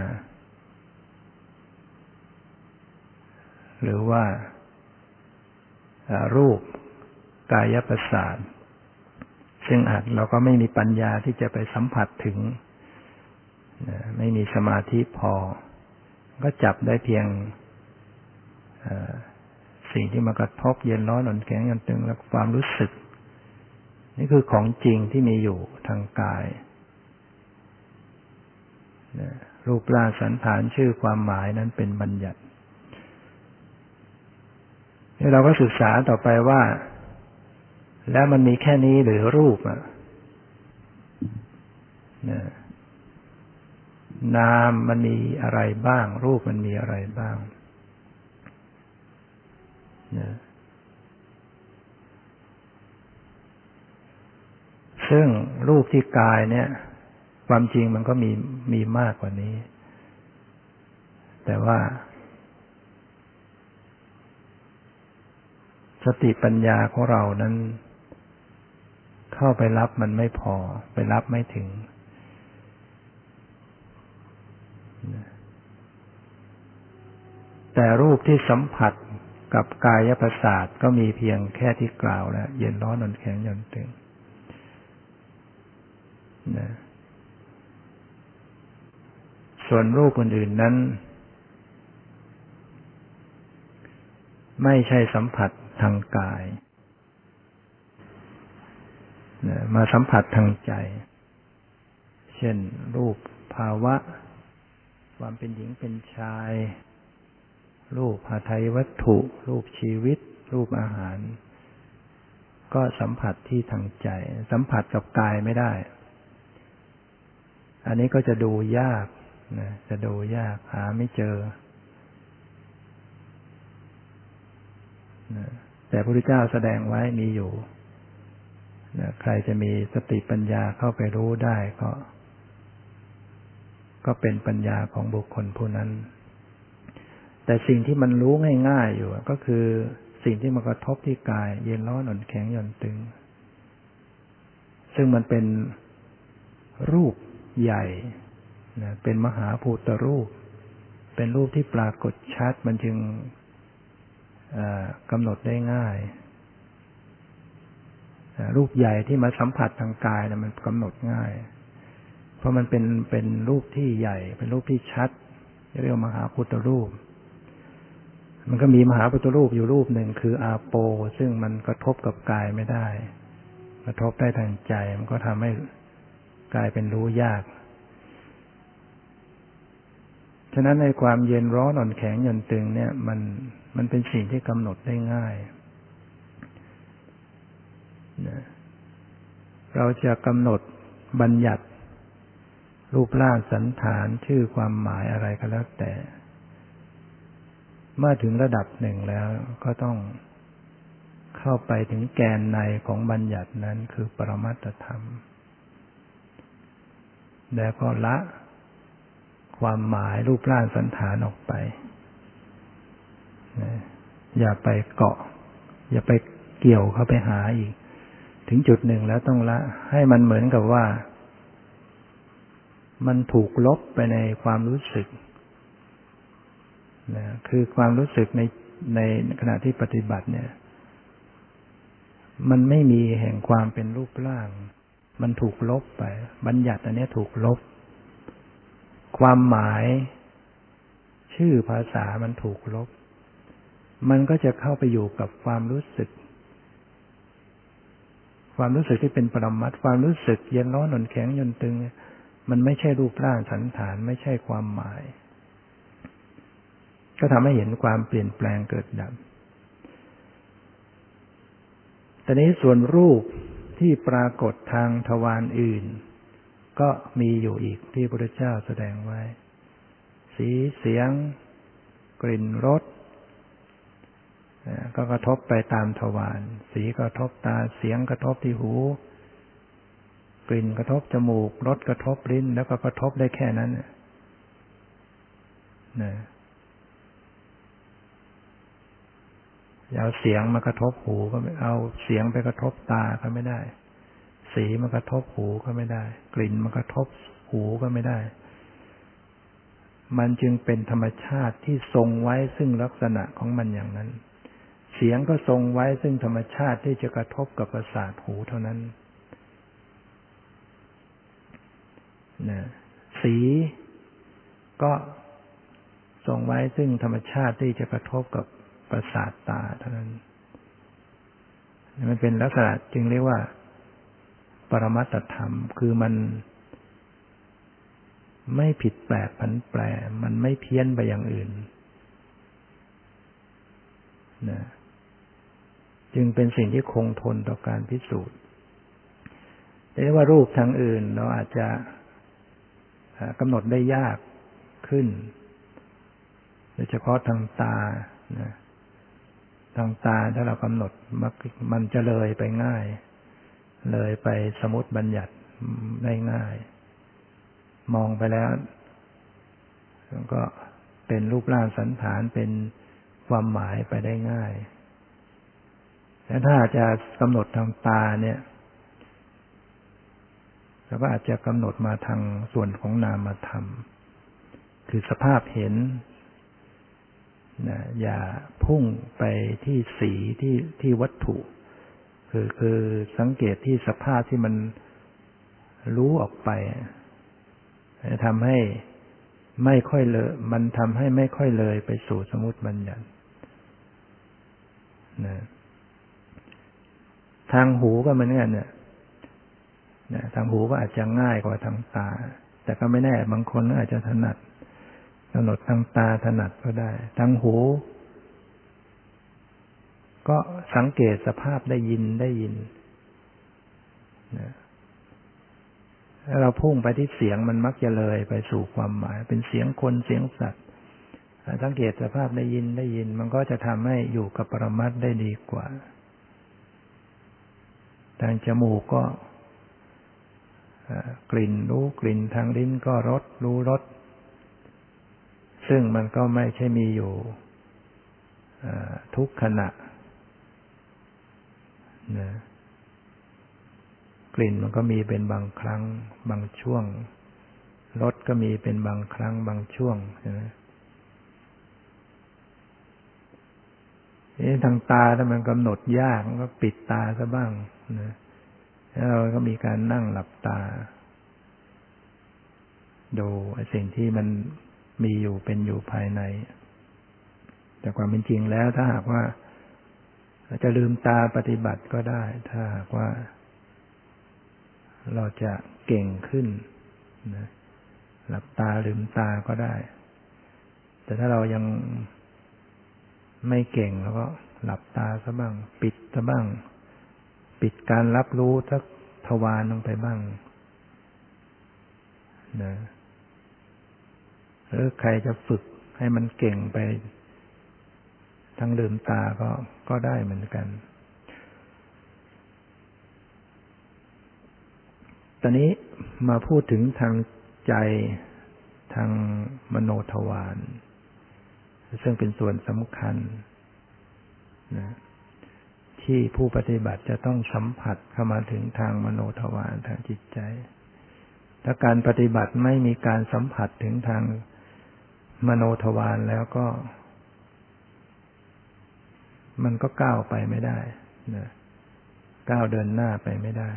หรือว่ารูปกายประสาทซึ่งอาจเราก็ไม่มีปัญญาที่จะไปสัมผัสถึง ไม่มีสมาธิพอ ก็จับได้เพียงสิ่งที่มากระทบเย็นร้อนอ่อนแข็งยันตึงแล้วความรู้สึก นี่คือของจริงที่มีอยู่ทางกาย รูปร่างสันฐานชื่อความหมายนั้นเป็นบัญญัตินี่เราก็ศึกษาต่อไปว่า แล้วมันมีแค่นี้หรือรูปอะน นามมันมีอะไรบ้าง รูปมันมีอะไรบ้างนะซึ่งรูปที่กายเนี่ย ความจริงมันก็มีมีมากกว่านี้ แต่ว่า สติปัญญาของเรานั้น เข้าไปรับมันไม่พอ ไปรับไม่ถึง แต่รูปที่สัมผัสกับกายประสาทก็มีเพียงแค่ที่กล่าวแล้ว เย็นร้อนนอนแข็งย่อนตึงนะส่วนรูปอื่นๆนั้น ไม่ใช่สัมผัสทางกายนะมาสัมผัสทางใจ เช่น รูปภาวะ ความเป็นหญิงเป็นชาย รูปหาไทยวัตถุ รูปชีวิต รูปอาหาร ก็สัมผัสที่ทางใจ สัมผัสกับกายไม่ได้ อันนี้ก็จะดูยากนะจะดูยากหาไม่เจอนะแต่พระพุทธเจ้าแสดงไว้มีอยู่นะใครจะมีสติปัญญาเข้าไปรู้ได้ก็ ก็เป็นปัญญาของบุคคลผู้นั้น แต่สิ่งที่มันรู้ง่ายๆอยู่ก็คือสิ่งที่มากระทบที่กาย เย็นร้อนอ่อนแข็งหย่อนตึง ซึ่งมันเป็นรูปใหญ่นะเป็นมหาภูตรูป เป็นรูปที่ปรากฏชัดมันจึงกำหนดได้ง่ายรูปใหญ่ที่มาสัมผัสทางกายนะมันกำหนดง่าย เพราะมันเป็นเป็นรูปที่ใหญ่ เป็นรูปที่ชัดเรียกว่ามหาพุทธรูป มันก็มีมหาพุทธรูปอยู่รูปหนึ่งคืออาโป ซึ่งมันกระทบกับกายไม่ได้ กระทบได้ทางใจ มันก็ทำให้กลายเป็นรู้ยากฉะนั้นในความเย็นร้อนอ่อนแข็งหย่อนตึงเนี่ย มันมันเป็นสิ่งที่กำหนดได้ง่ายนะเราจะกำหนดบัญญัติ รูปร่างสันฐานชื่อความหมายอะไรก็แล้วแต่ เมื่อถึงระดับหนึ่งแล้วก็ต้องเข้าไปถึงแกนในของบัญญัตินั้นคือปรมัตธรรม แล้วก็ละความหมายรูปร่างสันฐานออกไป อย่าไปเกาะ อย่าไปเกี่ยวเข้าไปหาอีก ถึงจุดหนึ่งแล้วต้องละ ให้มันเหมือนกับว่า มันถูกลบไปในความรู้สึกนะคือความรู้สึกในในขณะที่ปฏิบัติเนี่ย มันไม่มีแห่งความเป็นรูปร่าง มันถูกลบไป บัญญัติอันนี้ถูกลบ ความหมาย ชื่อภาษามันถูกลบ มันก็จะเข้าไปอยู่กับความรู้สึก ความรู้สึกที่เป็นปรมัตความรู้สึกเย็นร้อนหนนแข็งยนตึง มันไม่ใช่รูปร่างสันฐานไม่ใช่ความหมาย ก็ทำให้เห็นความเปลี่ยนแปลงเกิดดับแต่นี้ส่วนรูปที่ปรากฏทางทวารอื่น ก็มีอยู่อีกที่พระพุทธเจ้าแสดงไว้ สีเสียง กลิ่นรสก็กระทบไปตามทวารสีกระทบตาเสียงกระทบที่หู ลิ่นกระทบจมูกรสกระทบลิ้น แล้วก็กระทบได้แค่นั้นนะเอาเสียงมากระทบหูก็ไม่เอาเสียงไปกระทบตาก็ไม่ได้ สีมันกระทบหูก็ไม่ได้ กลิ่นมันกระทบหูก็ไม่ได้ มันจึงเป็นธรรมชาติที่ทรงไว้ซึ่งลักษณะของมันอย่างนั้น เสียงก็ทรงไว้ซึ่งธรรมชาติที่จะกระทบกับประสาทหูเท่านั้น นะสีก็ทรงไว้ซึ่งธรรมชาติที่จะกระทบกับประสาทตาเท่านั้น มันเป็นลักษณะจึงเรียกว่า ปรมัตธรรม คือมัน ไม่ผิดแปลกผันแปร มันไม่เพี้ยนไปอย่างอื่นนะจึงเป็นสิ่งที่คงทนต่อการพิสูจน์เรียกว่ารูปทางอื่น เราอาจจะ กำหนดได้ยากขึ้น โดยเฉพาะทางตานะทางตาถ้าเรากำหนดมันจะเลยไปง่าย เลยไปสมมติบัญญัติได้ง่าย มองไปแล้วก็เป็นรูปร่างสันฐานเป็นความหมายไปได้ง่าย แต่ถ้าจะกำหนดทางตาเนี่ย เราก็อาจจะกำหนดมาทางส่วนของนามธรรมคือสภาพเห็นนะอย่าพุ่งไปที่สีที่ที่วัตถุ คือคือสังเกตที่สภาพที่มันรู้ออกไปทำให้ไม่ค่อยเลย มันทำให้ไม่ค่อยเลยไปสู่สมุติบัญญัตินะทางหูก็เหมือนกันเนี่ย นะทางหูก็อาจจะง่ายกว่าทางตา แต่ก็ไม่แน่บางคนอาจจะถนัดกำหนดทางตาถนัดก็ได้ ทางหู ก็สังเกตสภาพได้ยินได้ยินนะถ้าเราพุ่งไปที่เสียงมันมักจะเลยไปสู่ความหมาย เป็นเสียงคนเสียงสัตว์สังเกตสภาพได้ยินได้ยิน มันก็จะทำให้อยู่กับปรมัตได้ดีกว่า ทางจมูกก็ กลิ่นรู้กลิ่นทางลิ้นก็รสรู้รสซึ่งมันก็ไม่ใช่มีอยู่ทุกขณะนะกลิ่นมันก็มีเป็นบางครั้ง บางช่วงรสก็มีเป็นบางครั้ง บางช่วงใช่ไหมนี่ทางตาถ้ามันกำหนดยากมันก็ปิดตาซะบ้างนะ เราก็มีการนั่งหลับตา ดูสิ่งที่มันมีอยู่เป็นอยู่ภายใน แต่ความเป็นจริงแล้วถ้าหากว่าจะลืมตาปฏิบัติก็ได้ ถ้าหากว่า เราจะเก่งขึ้นนะหลับตาลืมตาก็ได้ แต่ถ้าเรายังไม่เก่งแล้วก็หลับตาซะบ้าง ปิดซะบ้าง ปิดการรับรู้ทักทวารลงไปบ้างนะหรือใครจะฝึกให้มันเก่งไป ทั้งลืมตาก็ก็ได้เหมือนกัน ตอนนี้มาพูดถึงทางใจทางมโนทวารซึ่งเป็นส่วนสำคัญนะ ที่ผู้ปฏิบัติจะต้องสัมผัสเข้ามาถึงทางมโนทวารทางจิตใจ ถ้าการปฏิบัติไม่มีการสัมผัสถึงทางมโนทวารแล้วก็ มันก็ก้าวไปไม่ได้นะก้าวเดินหน้าไปไม่ได้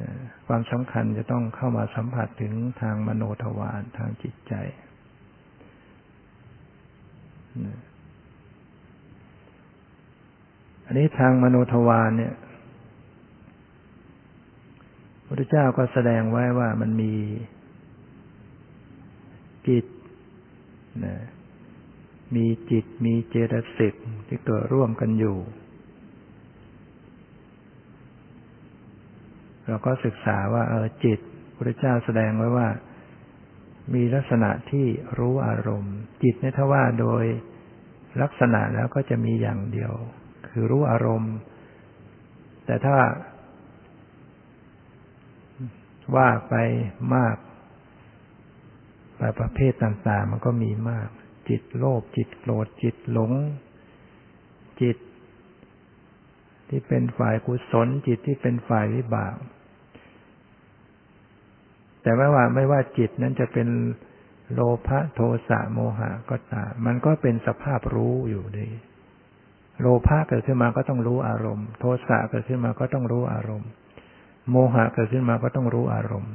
นะความสำคัญจะต้องเข้ามาสัมผัสถึงทางมโนทวารทางจิตใจนะ อันนี้ทางมโนทวารเนี่ยพระเจ้าก็แสดงไว้ว่ามันมีจิตนะมีจิตมีเจตสิกที่เกิดร่วมกันอยู่ เราก็ศึกษาว่าเออจิตพระเจ้าแสดงไว้ว่า มีลักษณะที่รู้อารมณ์ จิตเนี่ยถ้าว่าโดยลักษณะแล้วก็จะมีอย่างเดียว คือรู้อารมณ์ แต่ถ้า ว่าไปมากไปประเภทต่างๆ มันก็มีมาก จิตโลภจิตโกรธจิตหลง จิต ที่เป็นฝ่ายกุศล จิตที่เป็นฝ่ายวิบาก แต่ไม่ว่าไม่ว่าจิตนั้นจะเป็นโลภะโทสะโมหะก็ตามมันก็เป็นสภาพรู้อยู่ดี โลภะเกิดขึ้นมาก็ต้องรู้อารมณ์ โทสะเกิดขึ้นมาก็ต้องรู้อารมณ์ โมหะเกิดขึ้นมาก็ต้องรู้อารมณ์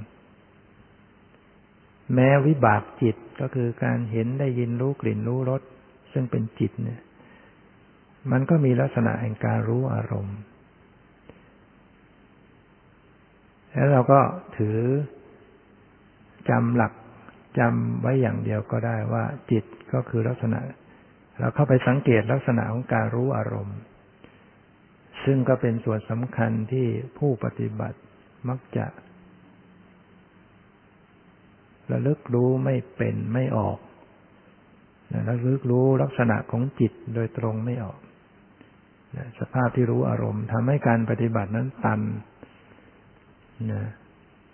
แม้วิบากจิตก็คือการเห็นได้ยินรู้กลิ่นรู้รสซึ่งเป็นจิตเนี่ย มันก็มีลักษณะแห่งการรู้อารมณ์ แล้วเราก็ถือจำหลักจำไว้อย่างเดียวก็ได้ว่าจิตก็คือลักษณะ เราเข้าไปสังเกตลักษณะของการรู้อารมณ์ ซึ่งก็เป็นส่วนสำคัญที่ผู้ปฏิบัติมักจะระลึกรู้ไม่เป็นไม่ออกระลึกรู้ลักษณะของจิตโดยตรงไม่ออก สภาพที่รู้อารมณ์ทำให้การปฏิบัตินั้นตันนะ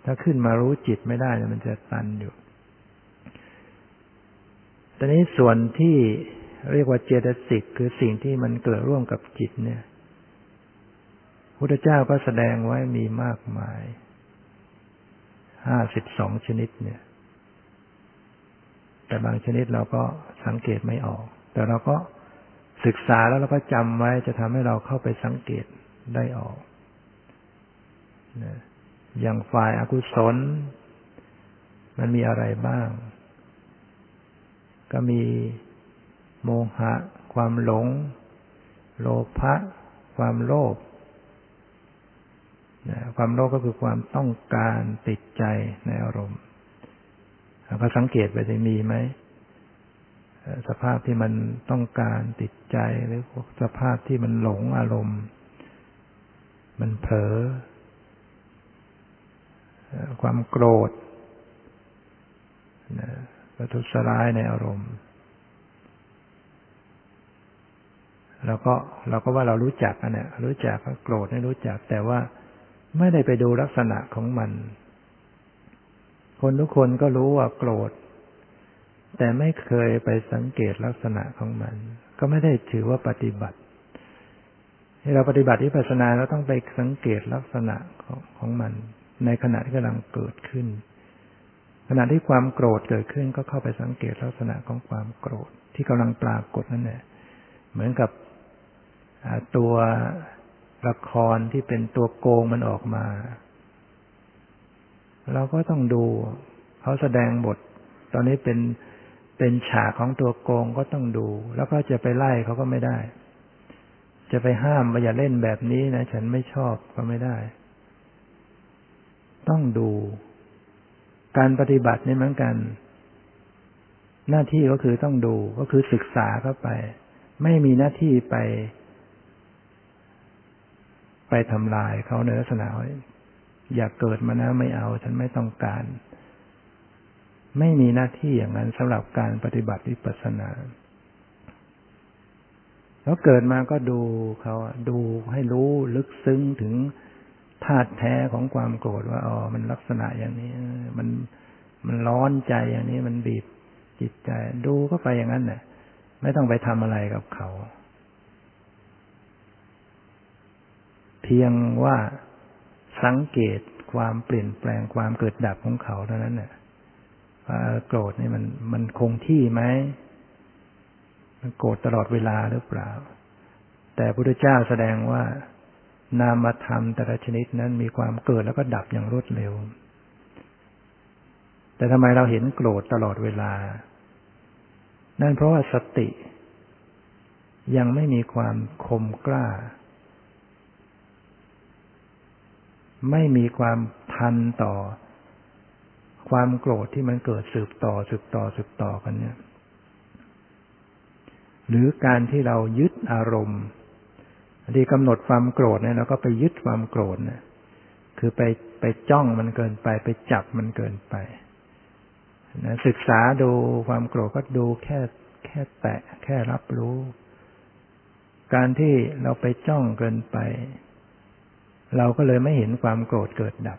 ถ้าขึ้นมารู้จิตไม่ได้มันจะตันอยู่ตอนนี้ส่วนที่ เรียกว่าเจตสิกคือสิ่งที่มันเกิดร่วมกับจิตเนี่ยพุทธเจ้าก็แสดงไว้มีมากมาย ห้าสิบสองชนิดเนี่ย แต่บางชนิดเราก็สังเกตไม่ออก แต่เราก็ศึกษาแล้วเราก็จำไว้จะทำให้เราเข้าไปสังเกตได้ออก อย่างฝ่ายอากุศล มันมีอะไรบ้าง ก็มี โมหะ ความหลง โลภะความโลภความโลภก็คือความต้องการติดใจในอารมณ์พอสังเกตไปจะมีไหมสภาพที่มันต้องการติดใจหรือสภาพที่มันหลงอารมณ์ มันเผลอความโกรธประทุษร้ายในอารมณ์ เราก็เราก็ว่าเรารู้จักอันเนี้ยรู้จักก็โกรธไม่รู้จัก แต่ว่าไม่ได้ไปดูลักษณะของมัน คนทุกคนก็รู้ว่าโกรธ แต่ไม่เคยไปสังเกตลักษณะของมัน ก็ไม่ได้ถือว่าปฏิบัติเราปฏิบัติที่ปัสนาเราต้องไปสังเกตลักษณะของของมัน ในขณะที่กำลังเกิดขึ้น ขณะที่ความโกรธเกิดขึ้นก็เข้าไปสังเกตลักษณะของความโกรธที่กำลังปรากฏนั่นแหละเหมือนกับ ตัวละครที่เป็นตัวโกงมันออกมา เราก็ต้องดู เขาแสดงบท ตอนนี้เป็นเป็นฉากของตัวโกงก็ต้องดู แล้วก็จะไปไล่เขาก็ไม่ได้ จะไปห้ามว่าอย่าเล่นแบบนี้นะ ฉันไม่ชอบก็ไม่ได้ ต้องดู การปฏิบัตินี่เหมือนกัน หน้าที่ก็คือต้องดูก็คือศึกษาเข้าไป ไม่มีหน้าที่ไป ไปทำลายเขาในลักษณะอยากเกิดมานะไม่เอา ฉันไม่ต้องการ ไม่มีหน้าที่อย่างนั้นสำหรับการปฏิบัติวิปัสสนาแล้วเกิดมาก็ดูเขาดูให้รู้ลึกซึ้งถึงธาตุแท้ของความโกรธว่าอ๋อมันลักษณะอย่างนี้ มันมันร้อนใจอย่างนี้มันบีบจิตใจ ดูก็ไปอย่างนั้นแหละไม่ต้องไปทำอะไรกับเขา เพียงว่าสังเกตความเปลี่ยนแปลงความเกิดดับของเขาเท่านั้นเนี่ยว่าโกรธนี่มันมันคงที่ไหมมันโกรธตลอดเวลาหรือเปล่า แต่พระพุทธเจ้าแสดงว่านามธรรมแต่ละชนิดนั้นมีความเกิดแล้วก็ดับอย่างรวดเร็ว แต่ทำไมเราเห็นโกรธตลอดเวลา นั่นเพราะว่าสติ ยังไม่มีความคมกล้า ไม่มีความทันต่อ ความโกรธที่มันเกิดสืบต่อสืบต่อสืบต่อกันเนี่ย หรือการที่เรายึดอารมณ์ที่กำหนดความโกรธเนี่ยเราก็ไปยึดความโกรธเนี่ยคือไปไปจ้องมันเกินไป ไปจับมันเกินไปนะศึกษาดูความโกรธก็ดูแค่แค่แตะ แค่รับรู้ การที่เราไปจ้องเกินไป เราก็เลยไม่เห็นความโกรธเกิดดับ